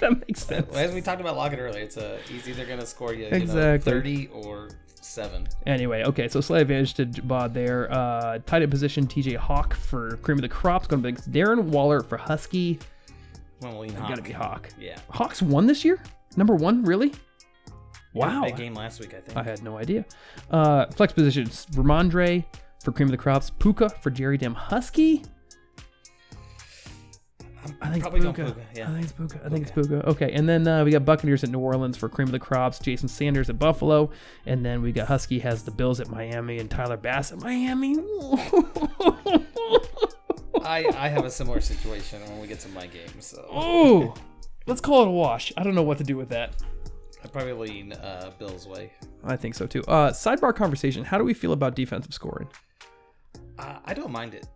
that makes sense. As we talked about Lockett earlier, it's a he's either going to score you, you Exactly. know, 30 or seven. Anyway, okay, so slight advantage to Jabad there. Uh, tight end position, TJ Hawk for Cream of the Crops. Going to be Darren Waller for Husky. I'm gonna Gotta be Hawk. Yeah. Hawks won this year? Number one? Really? Wow. Big game last week, I think. I had no idea. Uh, flex positions, Rhamondre for Cream of the Crops. Puka for Jerry Dam Husky. I think it's Puka. Puka, yeah. I think it's Puka. I think it's Puka. Okay, and then uh, we got Buccaneers at New Orleans for Cream of the Crops. Jason Sanders at Buffalo, and then we got Husky has the Bills at Miami and Tyler Bass at Miami. I, I have a similar situation when we get to my game, so oh, let's call it a wash. I don't know what to do with that. I probably lean uh, Bill's way. I think so too. Uh, sidebar conversation. How do we feel about defensive scoring? Uh, I don't mind it.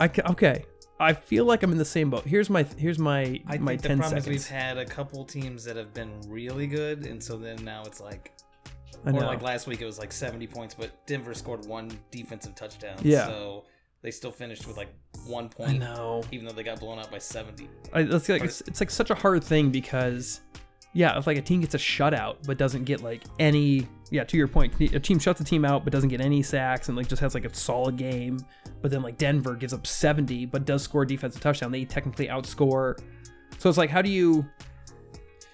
I ca- okay. I feel like I'm in the same boat. Here's my here's my I my think the problem seconds. is we've had a couple teams that have been really good, and so then now it's like, I or know. like last week it was like 70 points, but Denver scored one defensive touchdown. Yeah. So they still finished with like one point, know. even though they got blown out by 70. I, it's like it's, it's like such a hard thing because, yeah, if like a team gets a shutout but doesn't get like any, yeah, to your point, a team shuts a team out but doesn't get any sacks and like just has like a solid game, but then like Denver gives up 70 but does score a defensive touchdown, they technically outscore. So it's like, how do you?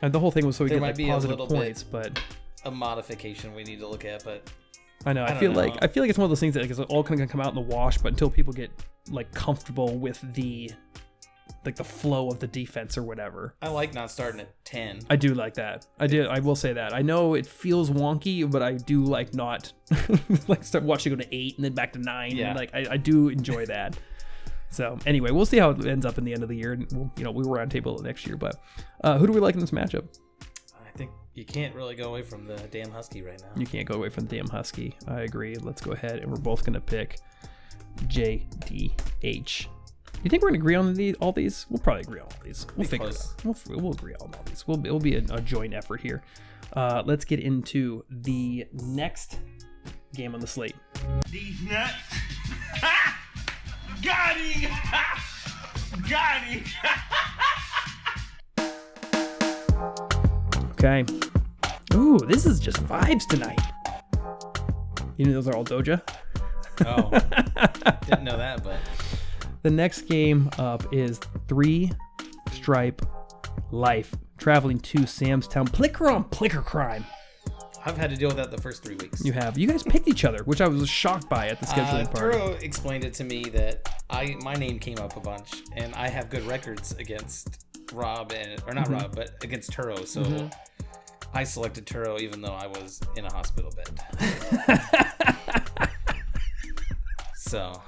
And the whole thing was so we There get like positive points, but A modification we need to look at, but I know. I, I feel know. like I feel like it's one of those things that like, is all kind of gonna come out in the wash, but until people get like comfortable with the like the flow of the defense or whatever. I like not starting at 10. I do like that. I do. I will say that. I know it feels wonky, but I do like not like start watching it go to eight and then back to nine. Yeah. And like I, I do enjoy that. So anyway, we'll see how it ends up in the end of the year, and we'll, you know we were on table next year. But uh, who do we like in this matchup? I think you can't really go away from the damn Husky right now. You can't go away from the damn Husky. I agree. Let's go ahead and we're both gonna pick JDH. You think we're gonna agree on the, all these? We'll probably agree on all these. We'll figure it out. We'll, we'll agree on all these. We'll, it'll be a, a joint effort here. Uh, let's get into the next game on the slate. These nuts. Got him. Got him. Okay. Ooh, this is just vibes tonight. You know those are all Doja. Oh, didn't know that, but The next game up is Three Stripe Life, traveling to Sam's Town. Plicker on Plicker Crime. I've had to deal with that the first three weeks. You have. You guys picked each other, which I was shocked by at the Uh, scheduling party. Turo explained it to me that I my name came up a bunch, and I have good records against Rob and or not Mm-hmm. Rob, but against Turo. So I selected Turo even though I was in a hospital bed. so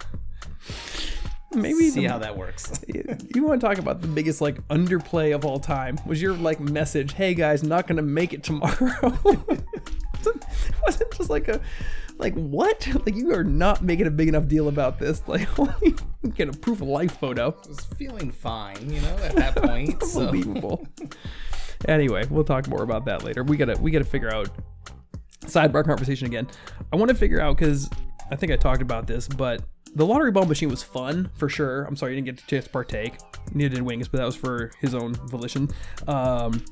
Maybe see the- how that works. you want to talk about the biggest like underplay of all time? Was your like message? Hey guys, not gonna make it tomorrow. wasn't just like a like what? Like you are not making a big enough deal about this. Like only get a proof of life photo. I was feeling fine, you know, at that point. so Unbelievable. Anyway, we'll talk more about that later. We gotta we gotta figure out sidebar conversation again. I want to figure out because I think I talked about this, but the lottery ball machine was fun for sure. I'm sorry you didn't get a chance to partake. Neither did Wings, but that was for his own volition. Um,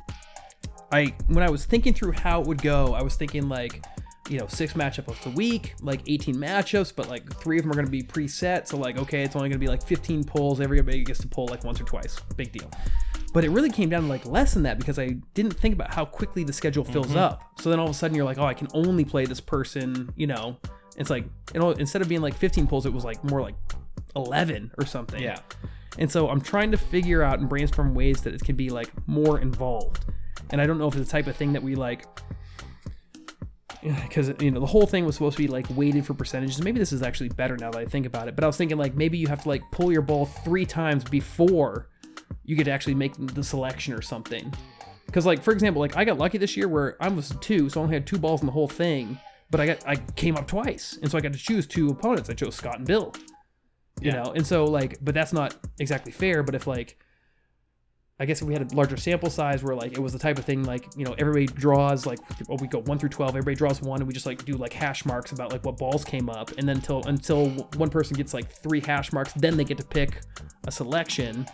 I when I was thinking through how it would go, I was thinking like, you know, six matchups a week, like 18 matchups, but like three of them are going to be preset. So like, okay, it's only going to be like 15 pulls. Everybody gets to pull like once or twice. Big deal. But it really came down to like less than that because I didn't think about how quickly the schedule fills mm-hmm. up. So then all of a sudden you're like, oh, I can only play this person. You know, it's like you know instead of being like 15 pulls, it was like more like 11 or something. Yeah. And so I'm trying to figure out and brainstorm ways that it can be like more involved. And I don't know if it's the type of thing that we like because you know the whole thing was supposed to be like weighted for percentages. Maybe this is actually better now that I think about it. But I was thinking like maybe you have to like pull your ball three times before you get to actually make the selection or something. Because like for example, like I got lucky this year where I was two, so I only had two balls in the whole thing. But I got I came up twice, and so I got to choose two opponents. I chose Scott and Bill you Yeah. know and so like but that's not exactly fair but if like I guess if we had a larger sample size where like it was the type of thing like you know everybody draws like oh, we go one through twelve, everybody draws one, and we just like do like hash marks about like what balls came up, and then until until one person gets like three hash marks, then they get to pick a selection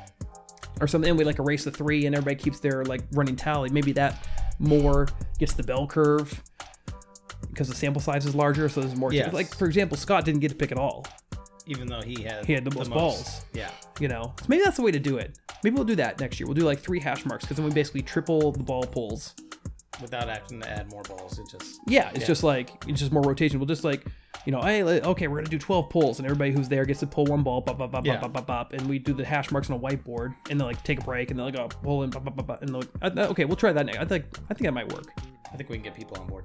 or something. And we like erase the three, and everybody keeps their like running tally. Maybe that more gets the bell curve because the sample size is larger, so there's more. Yes. Like for example, Scott didn't get to pick at all. Even though he had He had the most balls. Yeah. You know, so maybe that's the way to do it. Maybe we'll do that next year. We'll do like three hash marks because then we basically triple the ball pulls. Without having to add more balls, it just Yeah, it's just like it's just more rotation. We'll just like, you know, hey, okay, we're gonna do twelve pulls, and everybody who's there gets to pull one ball, bop, bop, bop, Yeah. bop, bop, bop, and we do the hash marks on a whiteboard, and then like take a break, and then like oh, pull in, bop, bop, bop, bop, and like, uh, okay, we'll try that next. I think I think that might work. I think we can get people on board.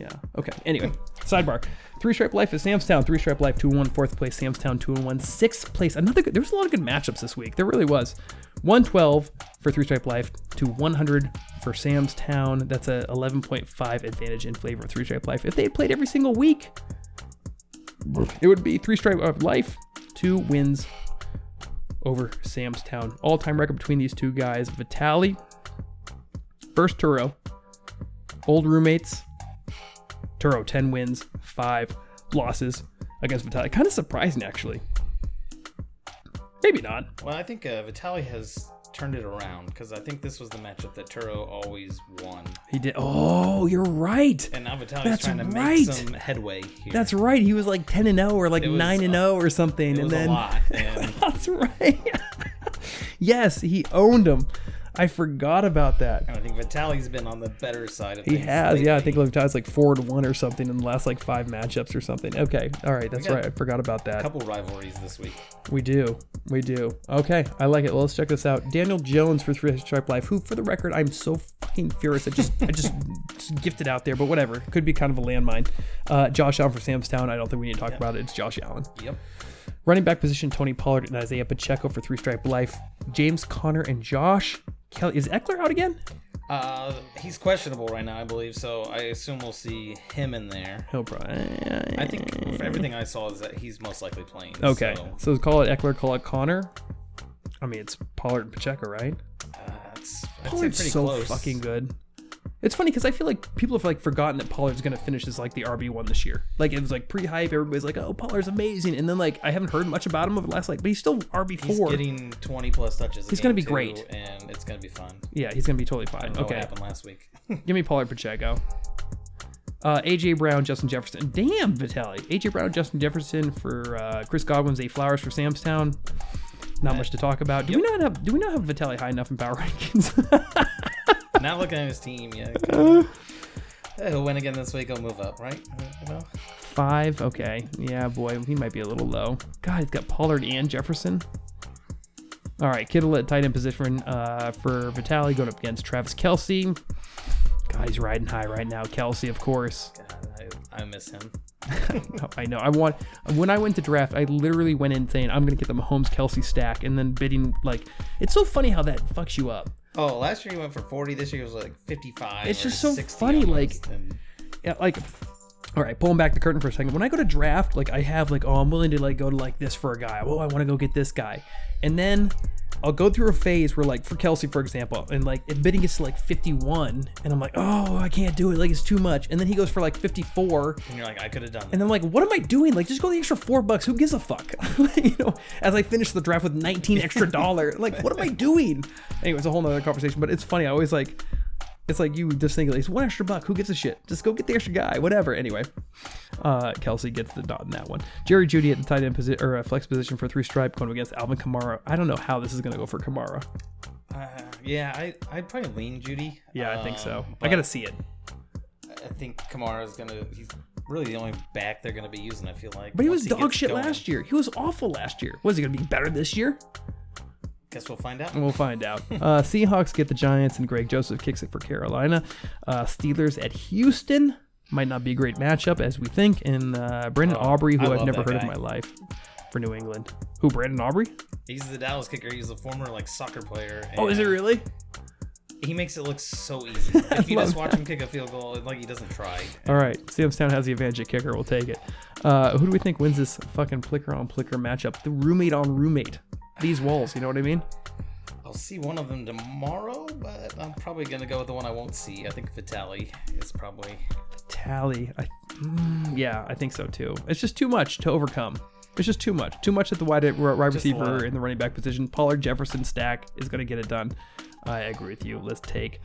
Yeah. Okay. Anyway, sidebar. Three stripe life is Samstown. Three stripe life two and one. Fourth place Samstown two and one. Sixth place. Another. Good, there was a lot of good matchups this week. There really was. One twelve for three stripe life to one hundred for Sam's Town. That's a eleven point five advantage in favor of three stripe life. If they had played every single week, it would be three stripe of life, two wins over Sam's Town. All time record between these two guys. Vitali, first Turo, old roommates. Turo 10 wins, 5 losses against Vitali. Kind of surprising, actually. Maybe not. Well, I think uh, Vitali has turned it around because I think this was the matchup that Turo always won, He did. Oh, you're right. and now Vitali's That's trying to right. make some headway here. That's right. He was like 10 and 0 or like was 9 and a- 0 or something. and then a lot. That's right. yes, he owned him. I forgot about that. I think Vitali's been on the better side of it. He things. has, yeah. I think lately. Vitali's like four to one or something in the last like five matchups or something. Okay, all right, that's right. I forgot about that. a couple rivalries this week. We do. We do. Okay, I like it. Well, let's check this out. Daniel Jones for Three Stripe Life, who, for the record, I'm so fucking furious. I just, I just, just gifted out there, but whatever. Could be kind of a landmine. Uh, Josh Allen for Samstown. I don't think we need to talk about it. It's Josh Allen. Yep. Running back position: Tony Pollard and Isaiah Pacheco for Three Stripe Life. James Conner and Josh Kelley. Is Ekeler out again? Uh, he's questionable right now, I believe. So I assume we'll see him in there. He'll probably. I think for everything I saw is that he's most likely playing. Okay, So, so call it Ekeler, call it Conner. I mean, it's Pollard and Pacheco, right? uh, it's, Pollard's pretty so close. fucking good. It's funny because I feel like people have like forgotten that Pollard's gonna finish as like the RB one this year. Like it was like pre-hype, everybody's like, "Oh, Pollard's amazing," and then like I haven't heard much about him over the last like, but he's still RB four. He's getting 20 plus touches. a He's gonna be too, great. and it's gonna be fun. Yeah, he's gonna be totally I fine. don't know Okay, what happened last week. give me Pollard Pacheco. Uh, AJ Brown, Justin Jefferson. Damn, Vitaly. AJ Brown, Justin Jefferson for uh, Chris Godwin, Zay Flowers for Samstown. Not much to talk about. Do we not have Do we not have Vitaly high enough in power rankings? Not looking at his team yet. kinda- He'll win again this week. He'll move up, right? You know? Five. Okay. Yeah, boy, he might be a little low. God, he's got Pollard and Jefferson. All right, Kittle at tight end position uh, for Vitali going up against Travis Kelce. God, he's riding high right now. Kelce, of course. God, I, I miss him. I know. I want. When I went to draft, I literally went in saying I'm gonna get the Mahomes Kelce stack, and then bidding like. It's so funny how that fucks you up. Oh, last year he went for 40. This year he was like 55. It's just so funny, like- and- yeah, like all right pulling back the curtain for a second when i go to draft like i have like oh i'm willing to like go to like this for a guy oh i want to go get this guy and then i'll go through a phase where like for kelce for example and like bidding gets to like 51 and i'm like oh i can't do it like it's too much and then he goes for like 54 and you're like, I could have done that. and I'm like, what am I doing? Like, just go the extra four bucks. Who gives a fuck? you know, as I finish the draft with 19 extra dollar. like, what am I doing? Anyway, it's a whole nother conversation, but it's funny. I always like, it's like you just think, it's one extra buck. Who gives a shit? Just go get the extra guy, whatever. Anyway, uh, Kelce gets the dot in that one. Jerry Jeudy at the tight end position or uh, flex position for three stripe going against Alvin Kamara. I don't know how this is going to go for Kamara. Uh, yeah, I, I'd probably lean Jeudy. Yeah, I think so. Um, I got to see it. I think Kamara's going to. He's really the only back they're going to be using, I feel like. But he was dog shit going. last year. He was awful last year. Was he going to be better this year? Guess we'll find out. We'll find out. Uh, Seahawks get the Giants, and Greg Joseph kicks it for Carolina. Uh, Steelers at Houston might not be a great matchup as we think. And uh, Brandon Oh, Aubrey, who I've never that heard of in my life, for New England. Who? Brandon Aubrey? He's the Dallas kicker. He's a former like soccer player. Oh, is it really? He makes it look so easy. If you just watch him kick a field goal, like he doesn't try. All right, Samstown has the advantage at kicker. We'll take it. Uh, who do we think wins this fucking plicker on plicker matchup? The roommate on roommate. These walls, you know what I mean? I'll see one of them tomorrow, but I'm probably gonna go with the one I won't see. I think Vitali is probably. Tally. I, mm, yeah, I think so too. It's just too much to overcome. It's just too much. Too much at the wide wide receiver in the running back position. Pollard Jefferson stack is going to get it done. I agree with you. Let's take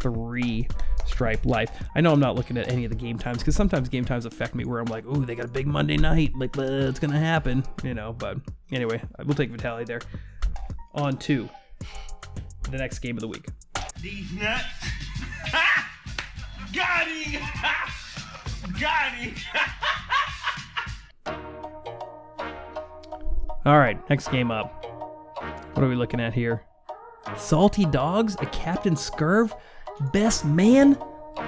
three stripe life. I know I'm not looking at any of the game times because sometimes game times affect me where I'm like, ooh, they got a big Monday night. Like, uh, it's going to happen, you know. But anyway, we'll take Vitali there. On to the next game of the week. These nuts. Ha! Got him! Got him! All right, next game up. What are we looking at here? Salty Dogs, a Captain Scurv, best man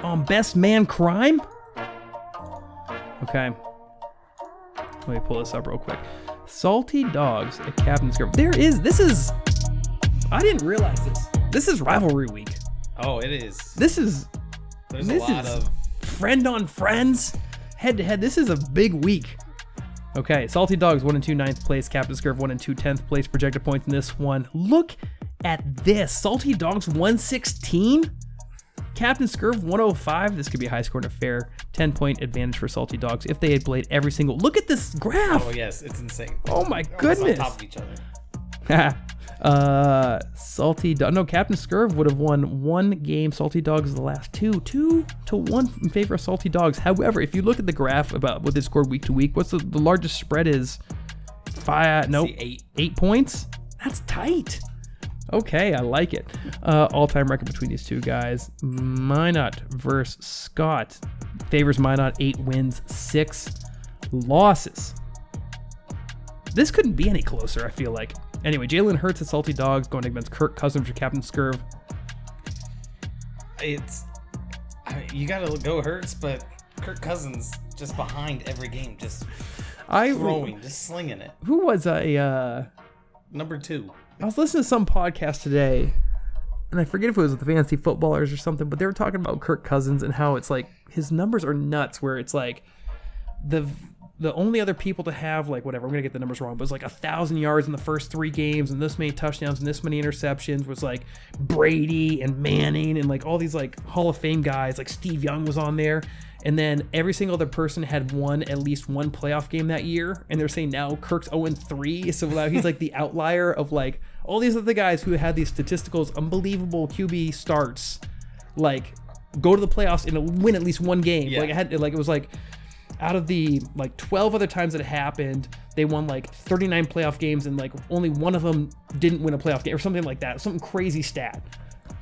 on best man crime? Okay. Let me pull this up real quick. Salty Dogs, a Captain Scurv. There is, this is, I didn't realize this. This is rivalry week. Oh, it is. This is There's this a lot is of. friend on friends, head to head. This is a big week. Okay, Salty Dogs one and two ninth place, Captain Scurv one and two tenth place. Projected points in this one. Look at this. Salty Dogs 116. Captain Scurv 105. This could be a high score and a fair 10 point advantage for Salty Dogs if they had played every single. Look at this graph. Oh yes, it's insane. Oh my Almost goodness. On top of each other. uh, Salty Dog. No, Captain Scurv would have won one game. Salty Dogs the last two, two to one in favor of Salty Dogs. However, if you look at the graph about what they scored week to week, what's the, the largest spread is five? No, See, eight. eight points. That's tight. Okay, I like it. Uh, all-time record between these two guys. Minot versus Scott favors Minot. Eight wins, six losses. This couldn't be any closer. I feel like. Anyway, Jalen Hurts at Salty Dogs going against Kirk Cousins for Captain Scurv. It's. I, you gotta go Hurts, but Kirk Cousins just behind every game, just I throwing, just slinging it. who was a uh, Number two. I was listening to some podcast today, and I forget if it was with the fantasy footballers or something, but they were talking about Kirk Cousins and how it's like his numbers are nuts. Where it's like the the only other people to have like whatever I'm gonna get the numbers wrong, but it was like a thousand yards in the first three games and this many touchdowns and this many interceptions was like Brady and Manning and like all these like Hall of Fame guys. Like Steve Young was on there. And then every single other person had won at least one playoff game that year. And they're saying now Kirk's 0 3. So now he's like the outlier of like all these other guys who had these statisticals, unbelievable QB starts, like go to the playoffs and win at least one game. Yeah. Like I had like it was like out of the like 12 other times that it happened, they won like 39 playoff games and like only one of them didn't win a playoff game or something like that. Something crazy stat.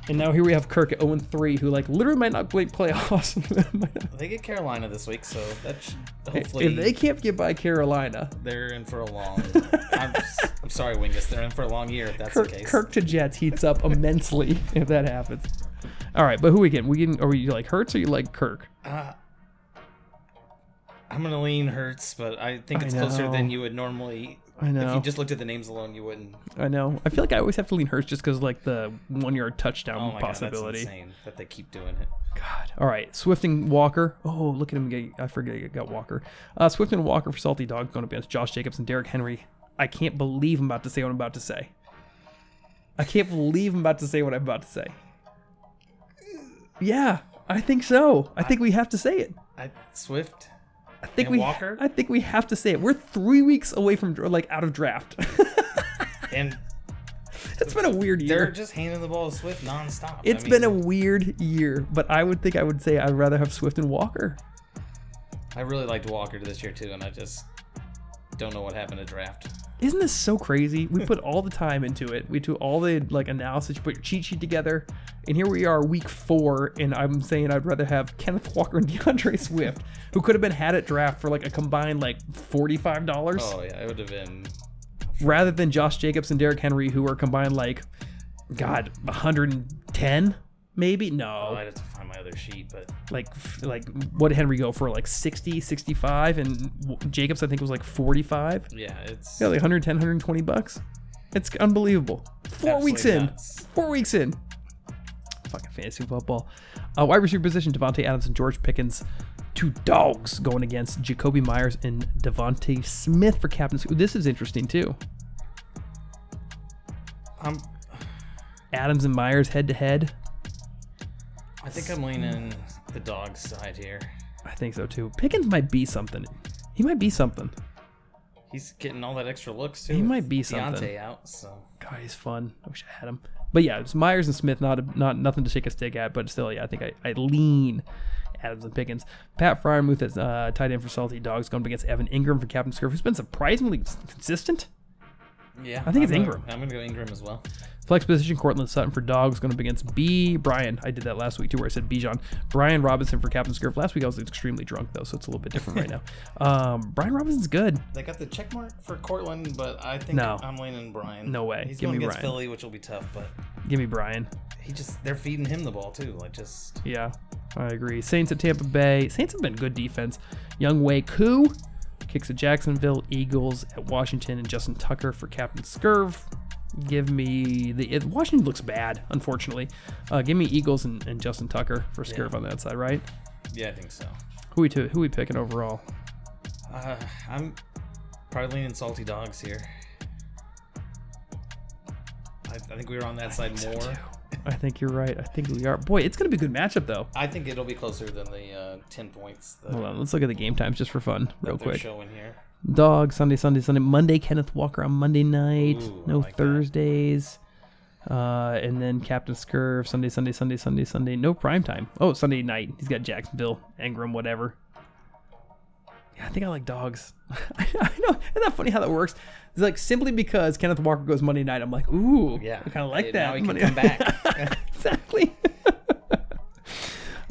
And now here we have Kirk at 0 3, who like literally might not play playoffs. They get Carolina this week, so that should if hopefully they can't get by Carolina, they're in for a long. I'm, I'm sorry, Wingus. They're in for a long year if that's Kirk, the case. Kirk to Jets heats up immensely if that happens. All right, but who we getting? We getting? Are you like Hurts or you like Kirk? Uh, I'm gonna lean Hurts, but I think I it's closer than you would normally. I know. If you just looked at the names alone, you wouldn't. I know. I feel like I always have to lean Hurts just because like the one yard touchdown Oh my possibility. god, that's insane that they keep doing it. God. All right. Swift and Walker. Oh, look at him get. I forget he got Walker. Uh, Swift and Walker for Salty Dog going up against Josh Jacobs and Derrick Henry. I can't believe I'm about to say what I'm about to say. I can't believe I'm about to say what I'm about to say. Yeah, I think so. I think we have to say it. I Swift. I think And we. Walker? I think we have to say it. We're three weeks away from like out of draft. And it's been a weird year. they're just handing the ball to Swift nonstop. It's I been a weird year, but I would think I would say I'd rather have Swift and Walker. I really liked Walker this year too, and I just don't know what happened to draft. Isn't this so crazy? We put all the time into it. We do all the like analysis. You put your cheat sheet together, and here we are, week four, and I'm saying I'd rather have Kenneth Walker and D'Andre Swift, who could have been had at draft for like a combined like forty-five dollars, Oh yeah, it would have been. rather than Josh Jacobs and Derrick Henry, who are combined like, God, 110 maybe. Oh, No, I'd have to find my other sheet, but like like what did Henry go for? Like 60, 65, and Jacobs I think was like 45. yeah, it's Yeah, like 110, 120 bucks. It's unbelievable. Four Absolutely weeks in. Four weeks in. Fucking fantasy football. Uh, wide receiver position: Davante Adams and George Pickens. Two dogs going against Jakobi Meyers and DeVonta Smith for captains. This is interesting too. I'm Adams and Meyers head to head. I think I'm leaning the dog's side here. I think so too. Pickens might be something. He might be something. He's getting all that extra looks too. He might be something. Diontae out, so God, he's fun. I wish I had him. But yeah, it's Meyers and Smith. Not not nothing to shake a stick at, but still, yeah, I think I, I lean Adams and Pickens. Pat Freiermuth as uh, tight end for Salty Dogs going up against Evan Engram for Captain Scurv, who's been surprisingly consistent. yeah. I think it's I'm Engram. Gonna, I'm gonna go Engram as well. Flex position, Courtland Sutton for Dogs going up against B. Brian. I did that last week too, where I said Bijan. Brian Robinson for Captain Scurv. Last week I was extremely drunk though, so it's a little bit different right now. Um, Brian Robinson's good. They got the check mark for Courtland, but I think No. I'm leaning Brian. No way. He's Give going me against Brian. Philly, which will be tough, but Give me Brian. he just they're feeding him the ball too. Like just Yeah, I agree. Saints at Tampa Bay. Saints have been good defense. Younghoe Koo kicks at Jacksonville. Eagles at Washington and Justin Tucker for Captain Scurv. Give me the it, Washington looks bad, unfortunately. Uh, give me Eagles and, and Justin Tucker for Scurv on that side, right? yeah, I think so. Who we to, who we picking overall? Uh, I'm probably leaning salty dogs here. I, I think we were on that side more. I think you're right. I think we are. Boy, it's gonna be a good matchup though. I think it'll be closer than the uh, ten points Hold on, let's look at the game times just for fun, real quick. showing here. Dog Sunday, Sunday, Sunday. Monday, Kenneth Walker on Monday night. Ooh, no like. Thursdays. Uh, and then Captain Scurv Sunday, Sunday, Sunday, Sunday, Sunday. No prime time. Oh, Sunday night. He's got Jacksonville, Engram, whatever. Yeah, I think I like dogs. I know. Isn't that funny how that works? It's like simply because Kenneth Walker goes Monday night. I'm like, ooh, Yeah, I kind of like that. Now he can Monday- come back. exactly.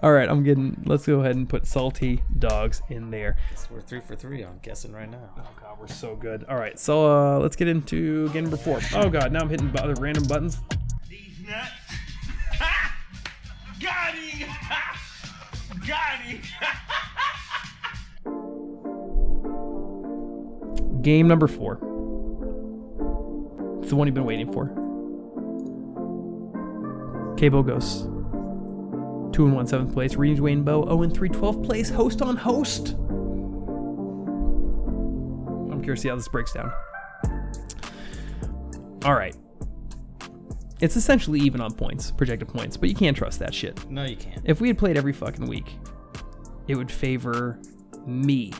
All right, I'm getting. Let's go ahead and put salty dogs in there. Guess we're three for three I'm guessing right now. Oh god, we're so good. All right, so uh, let's get into game number four. Oh god, now I'm hitting bu- other random buttons. These nuts. Ha! Got him! Ha! Got him! Game number four. It's the one you've been waiting for. Cable Ghosts. 2 and 1 7th place. Reed Wayne Bow 0 and 3 12th place. Host on host. I'm curious to see how this breaks down. All right. It's essentially even on points, projected points, but you can't trust that shit. No, you can't. If we had played every fucking week, it would favor me.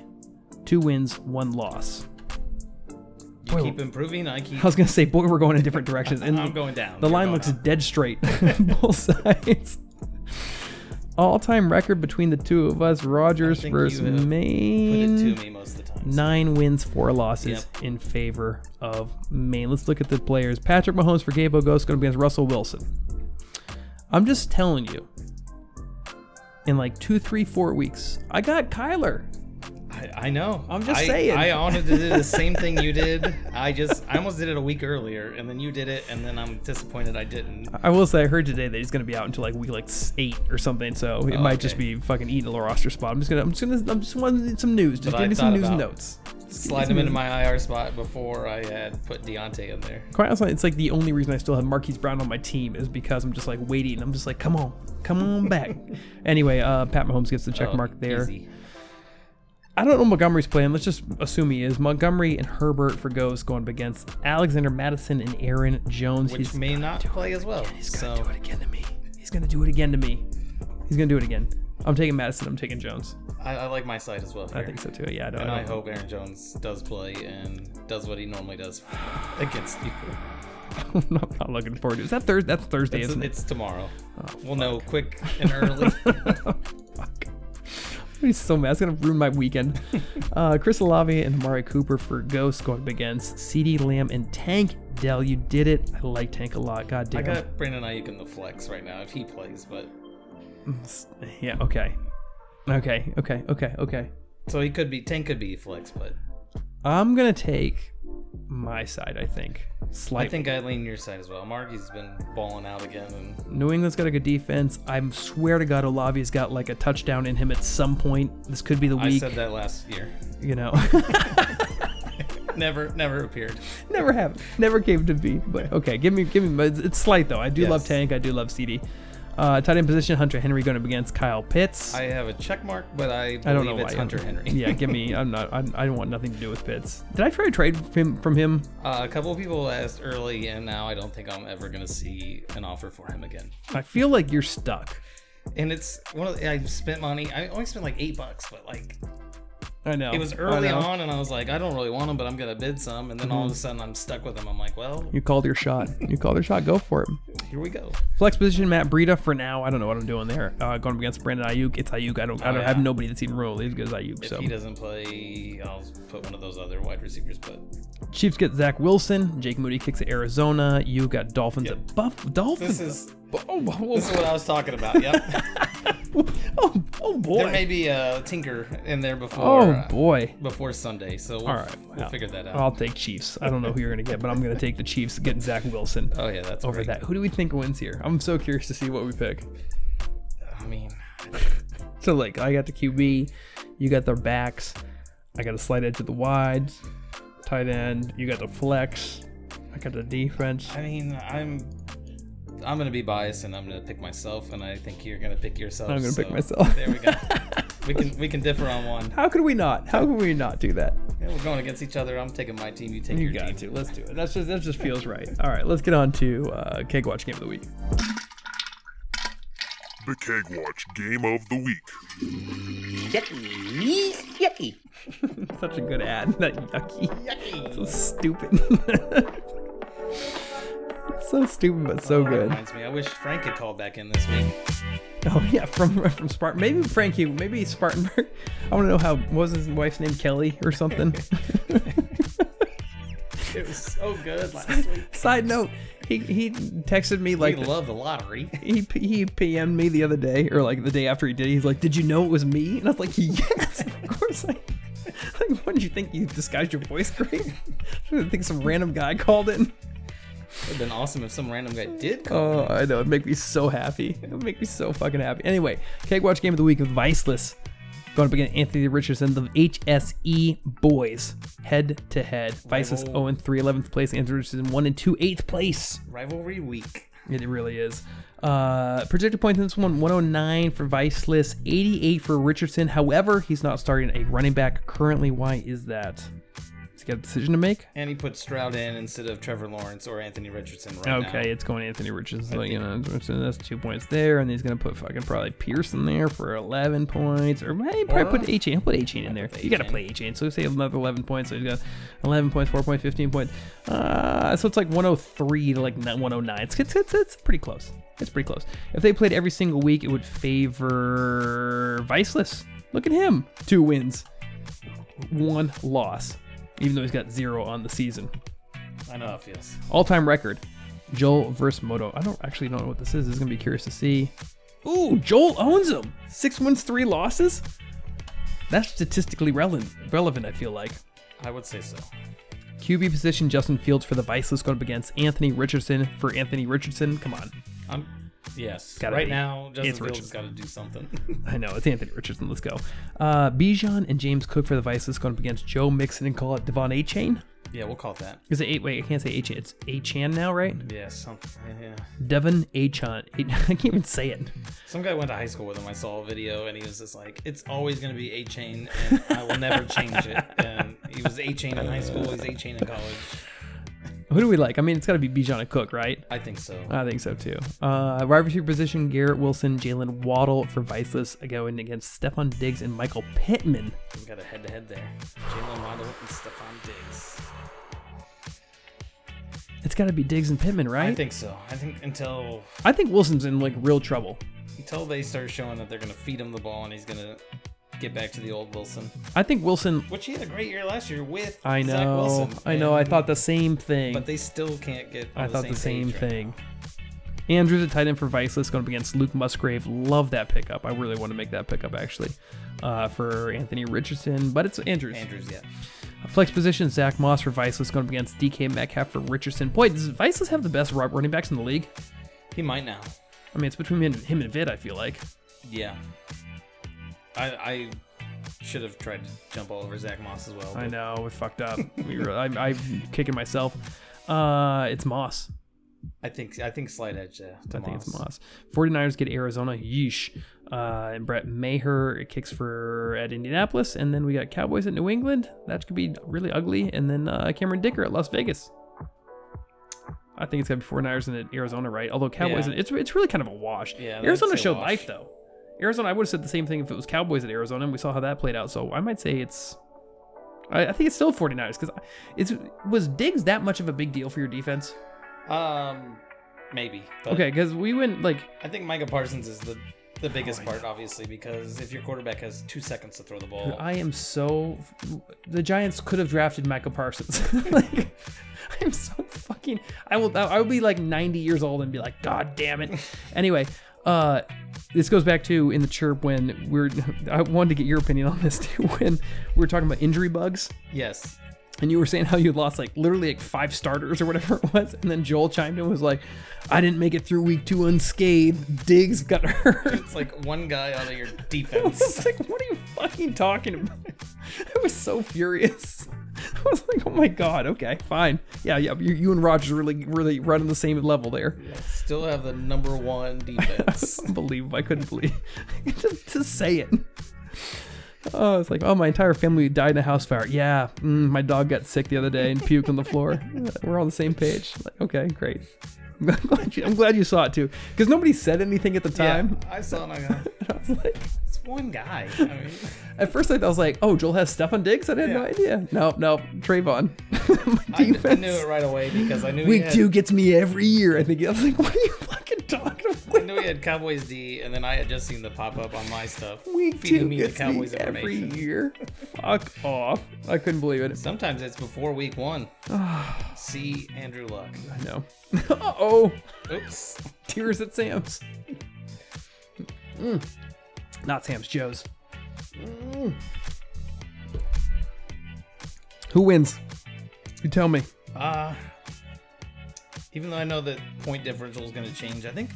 Two wins, one loss. You Boy, keep improving. I keep. I was gonna say, boy, we're going in different directions, and I'm going down. the You're line looks up. dead straight, both sides. All-time record between the two of us: Rogers think versus you have Put it Maine. to me most of the time. Nine wins, four losses in favor of Maine. Let's look at the players. Patrick Mahomes for Gabo Ghost going to be against Russell Wilson. I'm just telling you. In like two, three, four weeks, I got Kyler. I, I know. I'm just I, saying. I wanted to do the same thing you did. I just, I almost did it a week earlier, and then you did it, and then I'm disappointed I didn't. I will say I heard today that he's going to be out until like week like eight or something. So it Oh, might just be fucking eating a little roster spot. I'm just gonna, I'm just gonna, I'm just wanting some news. Just But give me some news and notes. Slide him into my IR spot before I had put Diontae in there. Quite honestly, it's like the only reason I still have Marquise Brown on my team is because I'm just like waiting. I'm just like, come on, come on back. anyway, uh, Pat Mahomes gets the check Oh, mark there. easy. I don't know Montgomery's playing. Let's just assume he is. Montgomery and Herbert for Ghost going up against Alexander Mattison and Aaron Jones. Which may not play as well. He's gonna So do it again to me. He's gonna do it again to me. He's gonna do it again. I'm taking Mattison. I'm taking Jones. I, I like my side as well. I think so too. Yeah, I don't. And I I don't- hope Aaron Jones does play and does what he normally does against you. I'm not, not looking forward to. it. Is that Thursday? That's Thursday, It's, isn't it? it's tomorrow. Oh, we'll know quick and early. He's so mad. It's gonna ruin my weekend. uh, Chris Olave and Amari Cooper for Ghost going up against CeeDee Lamb and Tank Dell. You did it. I like Tank a lot. God damn. I got Brandon Aiyuk in the flex right now if he plays, but Yeah. Okay. Okay. Okay. Okay. Okay. so he could be Tank could be flex, but I'm gonna take my side. I think. Slightly. I think I lean your side as well. Marky's been balling out again, and New England's got a good defense. I swear to God, Olave's got like a touchdown in him at some point. This could be the week. I week. said that last year. You know, Never, never appeared. never happened. Never came to be. But okay, give me, give me. It's, it's slight though. I do love Yes. Tank. I do love CeeDee. Uh, tight end position, Hunter Henry going up against Kyle Pitts. I have a check mark, but I believe I don't know if it's why. Hunter Henry. yeah, give me. I'm not. I, I don't want nothing to do with Pitts. Did I try to trade him from him? Uh, a couple of people asked early, and now I don't think I'm ever going to see an offer for him again. I feel like you're stuck. And it's one of the, I spent money. I only spent like eight bucks, but like I know. it was early on, and I was like, I don't really want him, but I'm gonna bid some. And then all of a Mm-hmm. sudden, I'm stuck with him. I'm like, well, You called your shot. You called your shot. Go for it. here we go. Flex position, Matt Breida for now. I don't know what I'm doing there. Uh, going up against Brandon Aiyuk. It's Aiyuk. I don't. I Oh, don't have yeah. nobody that's even remotely as good as Aiyuk. If So he doesn't play, I'll put one of those other wide receivers. But Chiefs get Zach Wilson. Jake Moody kicks at Arizona. You got Dolphins at Buff. Dolphins. this is Oh, this is what I was talking about. Yep. oh, oh boy. there may be a tinker in there before. oh uh, boy. before Sunday, so we'll, All right. we'll well, figure that out. I'll take Chiefs. I don't know who you're gonna get, but I'm gonna take the Chiefs getting Zach Wilson oh yeah, that's over great. that. Who do we think wins here? I'm so curious to see what we pick. I mean, So like I got the QB, you got their backs, I got a slight edge to the wides, tight end, you got the flex, I got the defense. I mean, I'm I'm gonna be biased and I'm gonna pick myself, and I think you're gonna pick yourself. I'm gonna pick myself. There we go. we can we can differ on one. How could we not? How could we not do that? Yeah, we're going against each other. I'm taking my team. You take You your got team. to. Let's do it. That's just that just feels right. All right, let's get on to uh, Keg Watch Game of the Week. The Keg Watch Game of the Week. Yucky. Yucky. Such a good ad. That yucky. yucky. So stupid. So stupid, but so oh, That good. reminds me. I wish Frank had called back in this week. Oh yeah, from from Spartan. Maybe Frankie. Maybe Spartanburg. I want to know how was his wife's name Kelly or something. It was so good last week. Side note, he he texted me Like, like we love the lottery. he he PM'd me the other day or like the day after he did. He's like, "Did you know it was me?" And I was like, "Yes, of course I." Like, what did you think? You disguised your voice great? I think some random guy called in. It'd been awesome if some random guy did call. Oh, I know. It'd make me so happy. It would make me so fucking happy. Anyway, Keg Watch Game of the Week with Viceless. Going up against Anthony Richardson, the HSE boys, head to head. Viceless Rival. 0 and 3, 11th place. Anthony Richardson 1 and 2, 8th place. Rivalry week. It really is. Uh, projected points in this one 109 for Viceless, 88 for Richardson. However, he's not starting a running back currently. Why is that? Got a decision to make? And he put Stroud in instead of Trevor Lawrence or Anthony Richardson right now. Okay, it's going Anthony Richardson. So, you know, so that's two points there, and he's gonna put fucking probably Pearson there for eleven points, or maybe probably put Achane. Put Achane in there. You gotta play Achane. So we say another eleven points. So he's got eleven points, four points, fifteen points. Uh, so it's like one hundred three to like one hundred nine. It's, it's it's it's pretty close. It's pretty close. If they played every single week, it would favor Viceless. Look at him, two wins, one loss, even though he's got zero on the season. I know how it feels. all-time record joel versus moto. I don't actually know what this is. This is gonna be curious to see. Ooh joel owns him. Six wins three losses? That's statistically relevant relevant i feel like. I would say so. qb position justin fields for the viceless going up against anthony richardson for anthony richardson. Come on. I'm yes. Gotta right be. now, Justin It's Fields has got to do something. i know it's anthony richardson let's go uh bijan and james cook for the viceless going up against joe mixon and call it devon a chain yeah, we'll call it that. is it eight wait i can't say a chain it's a chan now right Yeah, some, yeah. devon a chan i can't even say it Some guy went to high school with him. I saw a video, and he was just like, "It's always going to be A chain, and I will never change it." And he was A chain in high school. He's A chain in college. Who do we like? I mean, it's got to be Bijan and Cook, right? I think so. I think so too. Uh, wide receiver position: Garrett Wilson, Jaylen Waddle for Viceless, going against Stefon Diggs and Michael Pittman. we got a head-to-head there. Jaylen Waddle and Stefon Diggs. It's got to be Diggs and Pittman, right? I think so. I think until I think Wilson's in like real trouble. until they start showing that they're going to feed him the ball, and he's going to get back to the old Wilson, I think Wilson. which he had a great year last year with. I know. Zach know. Wilson, I know. I and- thought the same thing. but they still can't get. On I thought the same page right thing. Andrews a tight end for Viceless going up against Luke Musgrave. Love that pickup. I really want to make that pickup actually uh, for Anthony Richardson, but it's Andrews. Andrews, yeah. Flex position, Zack Moss for Viceless going up against DK Metcalf for Richardson. Boy, does Viceless have the best ru- running backs in the league? He might now. I mean, it's between him him and Vid, I feel like. Yeah. I I should have tried to jump all over Zack Moss as well. I but know, we fucked up. we were, I, I'm kicking myself. Uh, it's Moss. I think I think slight edge. Uh, to I think it's Moss. Moss. 49ers get Arizona. Yeesh. Uh, and Brett Maher kicks for at Indianapolis. And then we got Cowboys at New England. That could be really ugly. And then uh, Cameron Dicker at Las Vegas. I think it's gonna be 49ers and at Arizona, right? Although Cowboys, Yeah. it's, it's really kind of a wash. Yeah, Arizona showed wash. life, though. Arizona, I would have said the same thing if it was Cowboys at Arizona, and we saw how that played out. So I might say it's. I, I think it's still 49ers because it's was Diggs that much of a big deal for your defense? Um, maybe. Okay, because we went like I think Micah Parsons is the the biggest part, obviously, because if your quarterback has two seconds to throw the ball, I am so. The Giants could have drafted Michael Parsons. like, I'm so fucking. I will. I will be like 90 years old and be like, God damn it. Anyway, uh, this goes back to in the chirp when we're. I wanted to get your opinion on this too. When we were talking about injury bugs, yes, and you were saying how you lost like literally like five starters or whatever it was, and then Joel chimed in and was like, "I didn't make it through week two unscathed. Diggs got hurt." it's like one guy out of your I was defense. like, what are you fucking talking about? I was so furious. I was like, oh my god, okay, fine. Yeah, yeah, you, you and Rogers really, really running the same level there. Still have the number one defense. Unbelievable. I couldn't believe just to say it. Oh, it's like, oh, my entire family died in a house fire. Yeah, mm, my dog got sick the other day and puked on the floor. We're on the same page. Like, okay, great. I'm glad you, I'm glad you saw it too, because nobody said anything at the time. Yeah, I saw it. I was like, one guy. I mean, At first, I was like, "Oh, Joel has Stefon Diggs." I had no idea. No, no, Trevon. My I, kn- I defense. knew it right away because I knew he Week had, two gets me every year. I think I was like, "What are you fucking talking about?" I about?" knew he had Cowboys D, and then I had just seen the pop up on my stuff, Week feeding two me the gets Cowboys me every year. Fuck off! I couldn't believe it. Sometimes it's before week one. See Andrew Luck. I know. uh oh, Oops. tears at Sam's. Mm. Not Sam's. Joe's. Mm. Who wins? You tell me. Uh, even though I know that point differential is going to change, I think.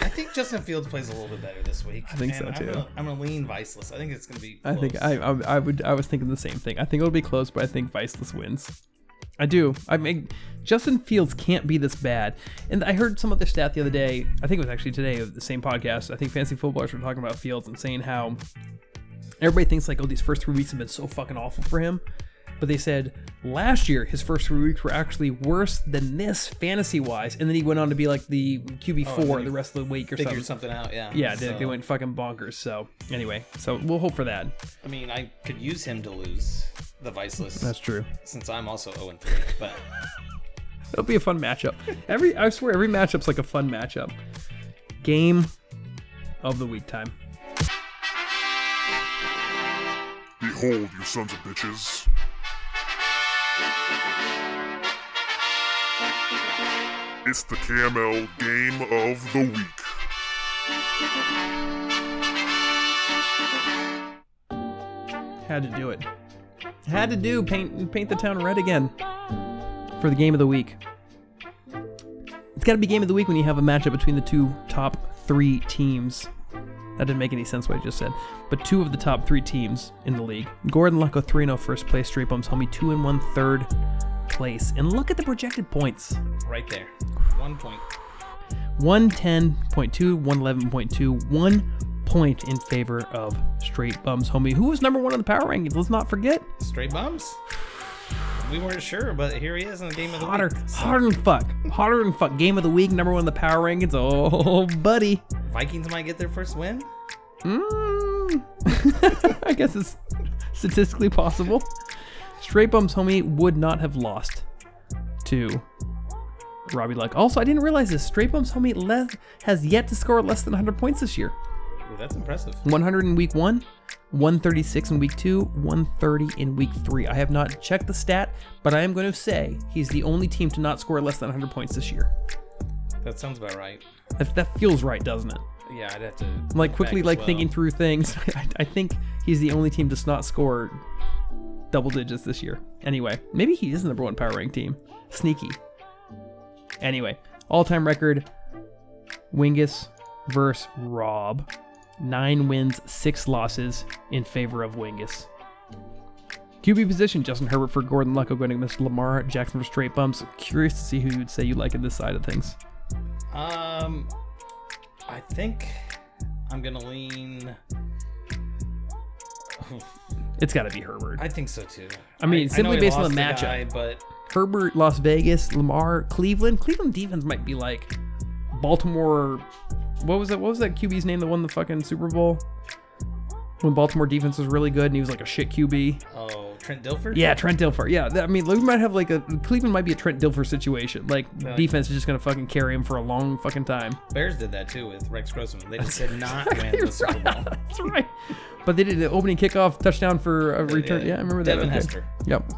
I think Justin Fields plays a little bit better this week. I think so, too. I'm gonna, I'm gonna lean Viceless. I think it's gonna be. I think. I, I I would I was thinking the same thing. I think it'll be close, but I think Viceless wins. I do. I mean, Justin Fields can't be this bad. And I heard some other stat the other day. I think it was actually today of the same podcast. I think fancy footballers were talking about Fields and saying how everybody thinks like, oh, these first three weeks have been so fucking awful for him. But they said last year his first three weeks were actually worse than this fantasy wise, and then he went on to be like the QB Oh, and four then the rest of the week or figured something. something out. Yeah. Yeah, they, So, they went fucking bonkers. So anyway, so we'll hope for that. I mean, I could use him to lose the Viceless. That's true. since I'm also 0 3. But It'll be a fun matchup. Every I swear every matchup's like a fun matchup. Game of the week time. Behold, you sons of bitches. It's the KML Game of the Week. Had to do it. Had to do paint paint the town red again for the game of the week. It's got to be game of the week when you have a matchup between the two top three teams. That didn't make any sense what I just said. But two of the top three teams in the league. Gordon Lucko 3 0 first place. Straight Bums Homie 2 and 1 third place. And look at the projected points. right there, one point. 110.2, 111.2, one point in favor of Straight Bums Homie, who was number one in the power rankings. Let's not forget. Straight bums. We weren't sure, but here he is in the game of the Hotter, week. So, hotter than fuck. Hotter than fuck. Game of the week, number one in the power rankings. Oh, buddy. Vikings might get their first win. Mm. I guess it's statistically possible. Straight Bums Homie would not have lost to Robbie Luck. Also, I didn't realize this. Straight Bums Homie has yet to score less than 100 points this year. Ooh, that's impressive. 100 in week one, 136 in week two, 130 in week three. I have not checked the stat, but I am going to say he's the only team to not score less than 100 points this year. That sounds about right. That, that feels right, doesn't it? Yeah, I'd have to. I'm like quickly like well. thinking through things. I, I think he's the only team to not score double digits this year. Anyway, maybe he is the number one power rank team. Sneaky. Anyway, all time record Wingus versus Rob. Nine wins, six losses in favor of Wingus. QB position: Justin Herbert for Gordon Lucko going against Lamar Jackson for straight bumps. Curious to see who you'd say you like in this side of things. Um, I think I'm gonna lean. It's got to be Herbert. I think so too. I mean, know simply he based on the the matchup. guy, but Herbert, Las Vegas, Lamar, Cleveland. Cleveland defense might be like Baltimore. What was that? What was that QB's name that won the fucking Super Bowl? When Baltimore defense was really good and he was like a shit QB. oh, Trent Dilfer. Yeah, Trent Dilfer. Yeah, I mean, we might have like a Cleveland might be a Trent Dilfer situation. Like Yeah. defense is just gonna fucking carry him for a long fucking time. Bears did that too with Rex Grossman. They just did not win the Super Bowl. That's right. But they did the opening kickoff touchdown for a return. Yeah, I remember that. Devin Okay. Hester. Yep.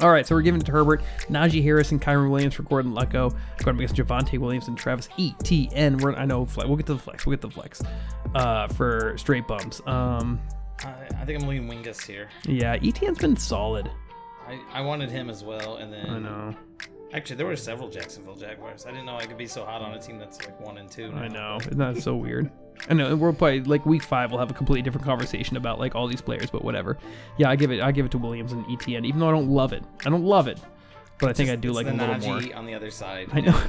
All right, so we're giving it to Herbert, Najee Harris, and Kyren Williams for Gordon Lucko. Going against Javonte Williams and Travis Etienne. We're I know flex. We'll get to the flex. We'll get to the flex. Uh, for straight bumps. Um, I, I think I'm leaning Wingus here. yeah, Etienne's been solid. I, I wanted him as well, and then I know. actually there were several Jacksonville Jaguars. I didn't know I could be so hot on a team that's like one and two. I know. Isn't that so weird? I know. We'll probably like week five. We'll have a completely different conversation about like all these players, but whatever. Yeah, I give it. I give it to Williams and Etienne, even though I don't love it. I don't love it, but I think I do like a little more. On the other side. I know.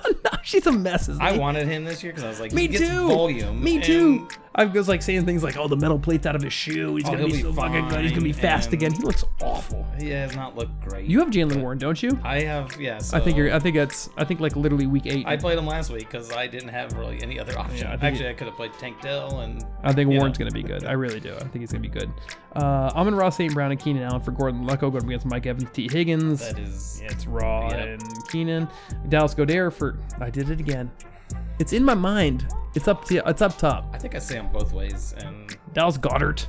She's a mess. Isn't I wanted him this year because I was like, Me too. volume. Me and too. I was like saying things like, "Oh, the metal plate's out of his shoe. He's Oh, gonna he'll be, be so fucking good. He's gonna be fine, fast and- again." He looks awful. He has not looked great. You have Jaylen Warren, don't you? I have, yeah. So I think you're. I think that's. I think like literally week eight. I played him last week because I didn't have really any other option. I think Actually, I could have played Tank Dell and. I think you Warren's know. going to be good. I really do. I think he's going to be good. Uh, Amon-Ra St. Brown and Keenan Allen for Gordon Lucko going against Mike Evans, Tee Higgins. That is. It's Raw Yep. and Keenan. Dallas Godere for. I did it again. It's in my mind. It's up to. It's up top. I think I say them both ways, and Dallas Goedert.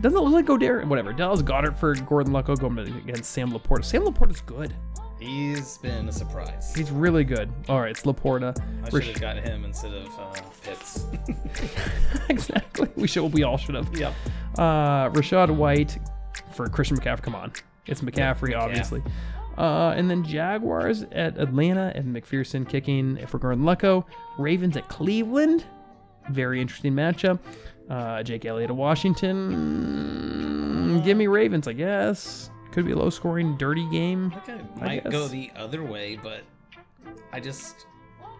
Doesn't it look like Godere? Whatever. Dallas Goedert for Gordon Lucko going against Sam Laporta. Sam Laporta's good. he's been a surprise. He's really good. All right, it's Laporta. I We're should have got him instead of uh, Pitts. exactly. We should. We all should have. yep. Uh, Rachaad White for Christian McCaffrey. Come on, it's McCaffrey, McCaff. obviously. Uh, and then Jaguars at Atlanta and McPherson kicking for Gordon Lucko. Ravens at Cleveland. Very interesting matchup. Uh, Jake Elliott at Washington. Give me Ravens, I guess. Could be a low scoring, dirty game. I think I I might go the other way, but I just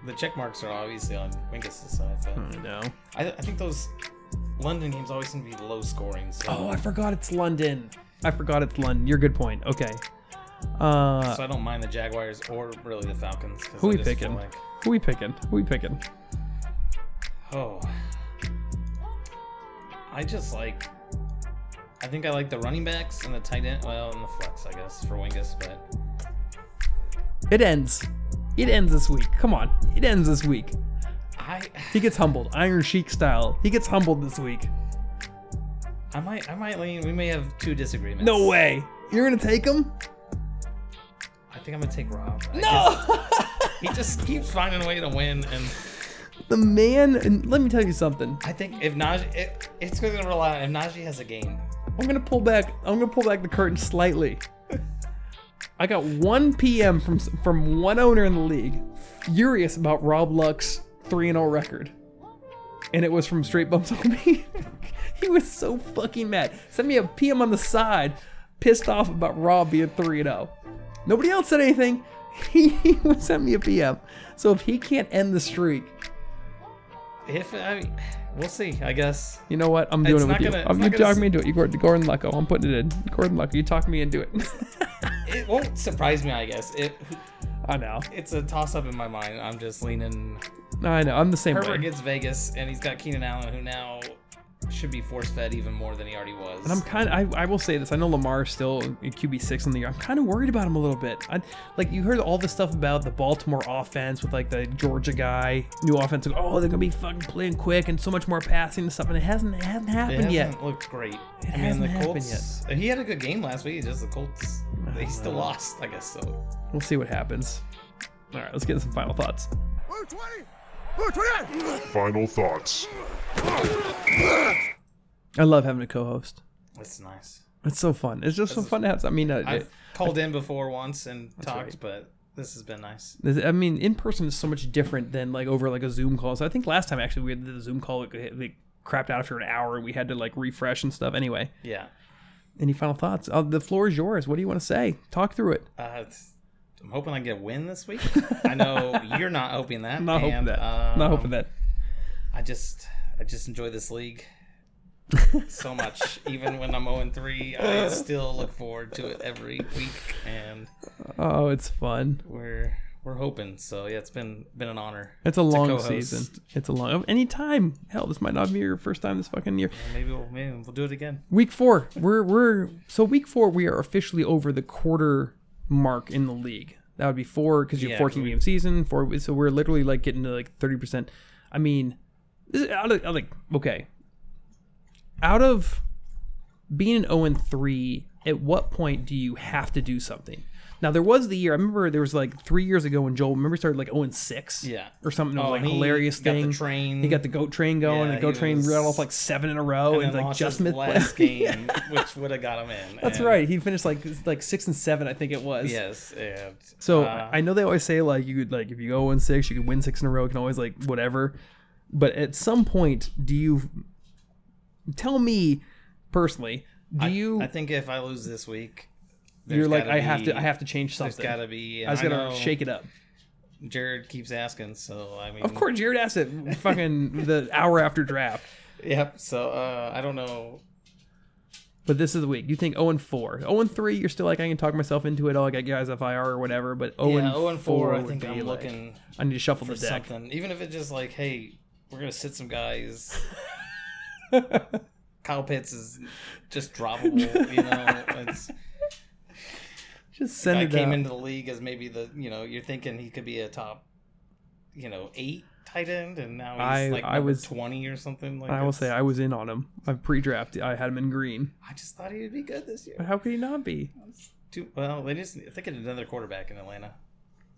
the check marks are obviously on Wingus' side. But I know. I, I think those London games always seem to be low scoring. So, Oh, I forgot it's London. I forgot it's London. You're good point. Okay. Uh, so I don't mind the Jaguars or really the Falcons. who I we picking? Like, Who we picking? Who we picking? oh, I just like. I think I like the running backs and the tight end. Well, and the flex, I guess, for Wingus, but It ends. It ends this week. Come on. It ends this week. I He gets humbled. Iron Sheik style. He gets humbled this week. I might I might lean. We may have two disagreements. No way. You're going to take him? I think I'm gonna take Rob. I No. just- he just keeps finding a way to win, and the man, and let me tell you something. I think if Najee, it, it's gonna rely on if Najee has a game. I'm to pull back. I'm to pull back the curtain slightly. I got 1 p.m. from from one owner in the league furious about Rob Luck's 3 and 0 record. And it was from Straight Bumps on me. he was so fucking mad. Sent me a PM on the side, pissed off about Rob being 3 and 0. Nobody else said anything. He, sent me a PM. So if he can't end the streak, If I, mean, we'll see. I guess. you know what? I'm doing It's it with you. gonna- I'm, you gonna me into it. You Gordon, Gordon Lucko. I'm putting it in. Gordon Lucko. You talk me into it. It won't surprise me. I guess it. I know. It's a toss up in my mind. I'm just leaning. I know. I'm the same Herbert way. gets Vegas, and he's got Keenan Allen, who now should be force fed even more than he already was. And I'm kind of, I, I will say this. I know Lamar is still in QB six in the year. I'm kind of worried about him a little bit. I, like you heard all this stuff about the Baltimore offense with like the Georgia guy, new offense. like, Oh, they're gonna be fucking playing quick and so much more passing and stuff. And it hasn't, it hasn't It happened hasn't yet. looked great. It I mean, hasn't the happened Colts. He had a good game last week. Just the Colts. They still lost, I guess. So We'll see what happens. All right, let's get some final thoughts. Final thoughts. I love having a co-host. it's nice. It's so fun. It's just so fun to have. I mean, uh, I've called in before once and talked, right. but this has been nice. I mean, in person is so much different than like over like a Zoom call. So I think last time actually we had the Zoom call, like, they crapped out after an hour and we had to like refresh and stuff. Anyway, Yeah. Any final thoughts? Uh, the floor is yours. What do you want to say? Talk through it. Uh, I'm hoping I get a win this week. I know you're not hoping that. Not hoping that. Um, Not hoping that. I just, I just enjoy this league so much. Even when I'm 0 3, I still look forward to it every week, and Oh, it's fun. we're we're hoping. So yeah, it's been been an honor. It's a long co-host. season. It's a long. Oh, Any time. Hell, this might not be your first time this fucking year. Maybe we'll maybe we'll do it again. Week four. We're we're so week four. We are officially over the quarter mark in the league. That would be four because you're Yeah, 14 we- game season. Four. So we're literally like getting to like 30 percent. I mean, this is out of out of, like okay. Out of being an 0 and 3, at what point do you have to do something? Now there was the year I remember there was like three years ago when Joel remember he started like 0 and 6 Yeah. or something. It was Oh, like and he hilarious got the thing. train. He got the goat train going. Yeah, the goat train was- rattled off like seven in a row, and and, like Just Smith last game, which would have got him in. That's and- right. He finished like like six and seven, I think it was. Yes, and So uh, I know they always say like you could like if you go one six, you can win six in a row. You can always like whatever. But at some point, do you tell me personally? Do I- you? I, think if I lose this week, you're like gotta I have to. I have to change There's something. got to be. I was and gonna know shake it up. Jared keeps asking, so I mean, Of course, Jared asked it. Fucking the hour after draft. Yep. So uh, I don't know. But this is the week. You think 0 and 4. 0 and 3, you're still like, I can talk myself into it. I got guys FIR or whatever. But 0 yeah, and 0 and 4. I think I'm like, looking I need to shuffle the deck. something, even if it's just like, hey, we're gonna sit some guys. Kyle Pitts is just droppable, you know. It's, Just send guy it came out. into the league as maybe the you know you're thinking he could be a top, you know, eight tight end, and now he's I- like I was- twenty or something. Like I will say I was in on him. I pre-draft. I had him in green. I just thought he would be good this year. But how could he not be? Too, well, they just I think it's another quarterback in Atlanta,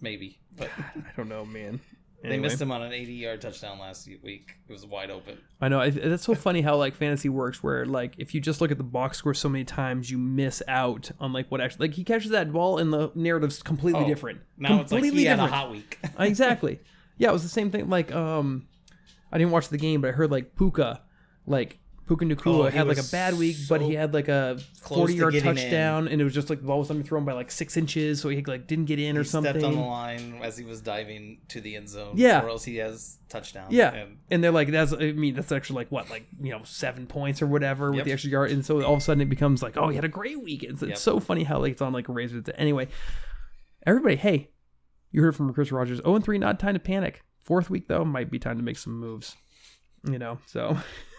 maybe, but I don't know, man. They missed him on an 80 yard touchdown last week. It was wide open. I know. That's so funny how like fantasy works, where like if you just look at the box score so many times, you miss out on like what actually like he catches that ball and the narrative's completely Oh, different. Now it's like completely he had a hot week. exactly. Yeah, it was the same thing. Like, um, I didn't watch the game, but I heard like Puka, like Puka Nacua Oh, had like a bad week, but he had like a forty-yard getting in. touchdown, and it was just like the ball was underthrown by like six inches, so he like didn't get in or something. stepped on the line as he was diving to the end zone. Yeah. or else he has touchdown. Yeah, and and they're like, that's I mean, that's actually like what, like you know, seven points or whatever with the extra yard, and so all of a sudden it becomes like, oh, he had a great week. It's, Yep. it's so funny how like it's on like a razor. Anyway, everybody, hey, you heard from Chris Rogers. Zero and three, not time to panic. Fourth week though, might be time to make some moves. You know, so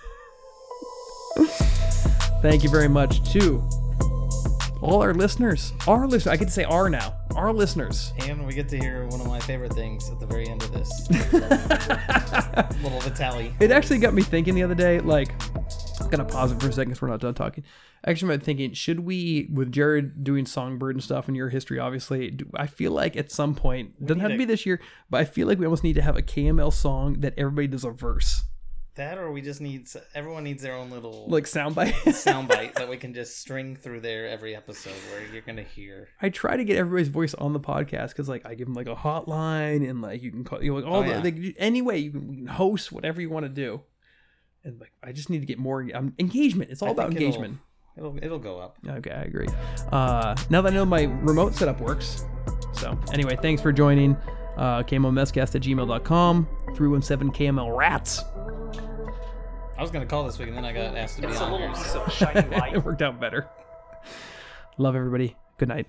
thank you very much to all our listeners. Our listeners, I get to say our now. Our listeners. and we get to hear one of my favorite things at the very end of this. Little Vitali. It actually got me thinking the other day, like, I'm gonna pause it for a second because we're not done talking. Actually, I'm thinking, should we, with Jared doing Songbird and stuff and your history, obviously, do, I feel like at some point, doesn't have to be this year, but I feel like we almost need to have a KML song that everybody does a verse, That or we just need everyone needs their own little like soundbite. soundbite that we can just string through there every episode where you're gonna hear. I try to get everybody's voice on the podcast because, like, I give them like a hotline and like you can call, you know, like all Oh, the yeah. like, anyway you can, you can host whatever you want to do, and like I just need to get more um, engagement. It's all I about think it'll- engagement. It'll it'll go up. Okay, I agree. Uh, now that I know my remote setup works. So, anyway, thanks for joining. Uh, KMLMesscast at gmail.com, 317 KML Rats. I was gonna call this week and then I got asked to be It's a on little here. piece So. shiny light. it worked out better. Love everybody. Good night.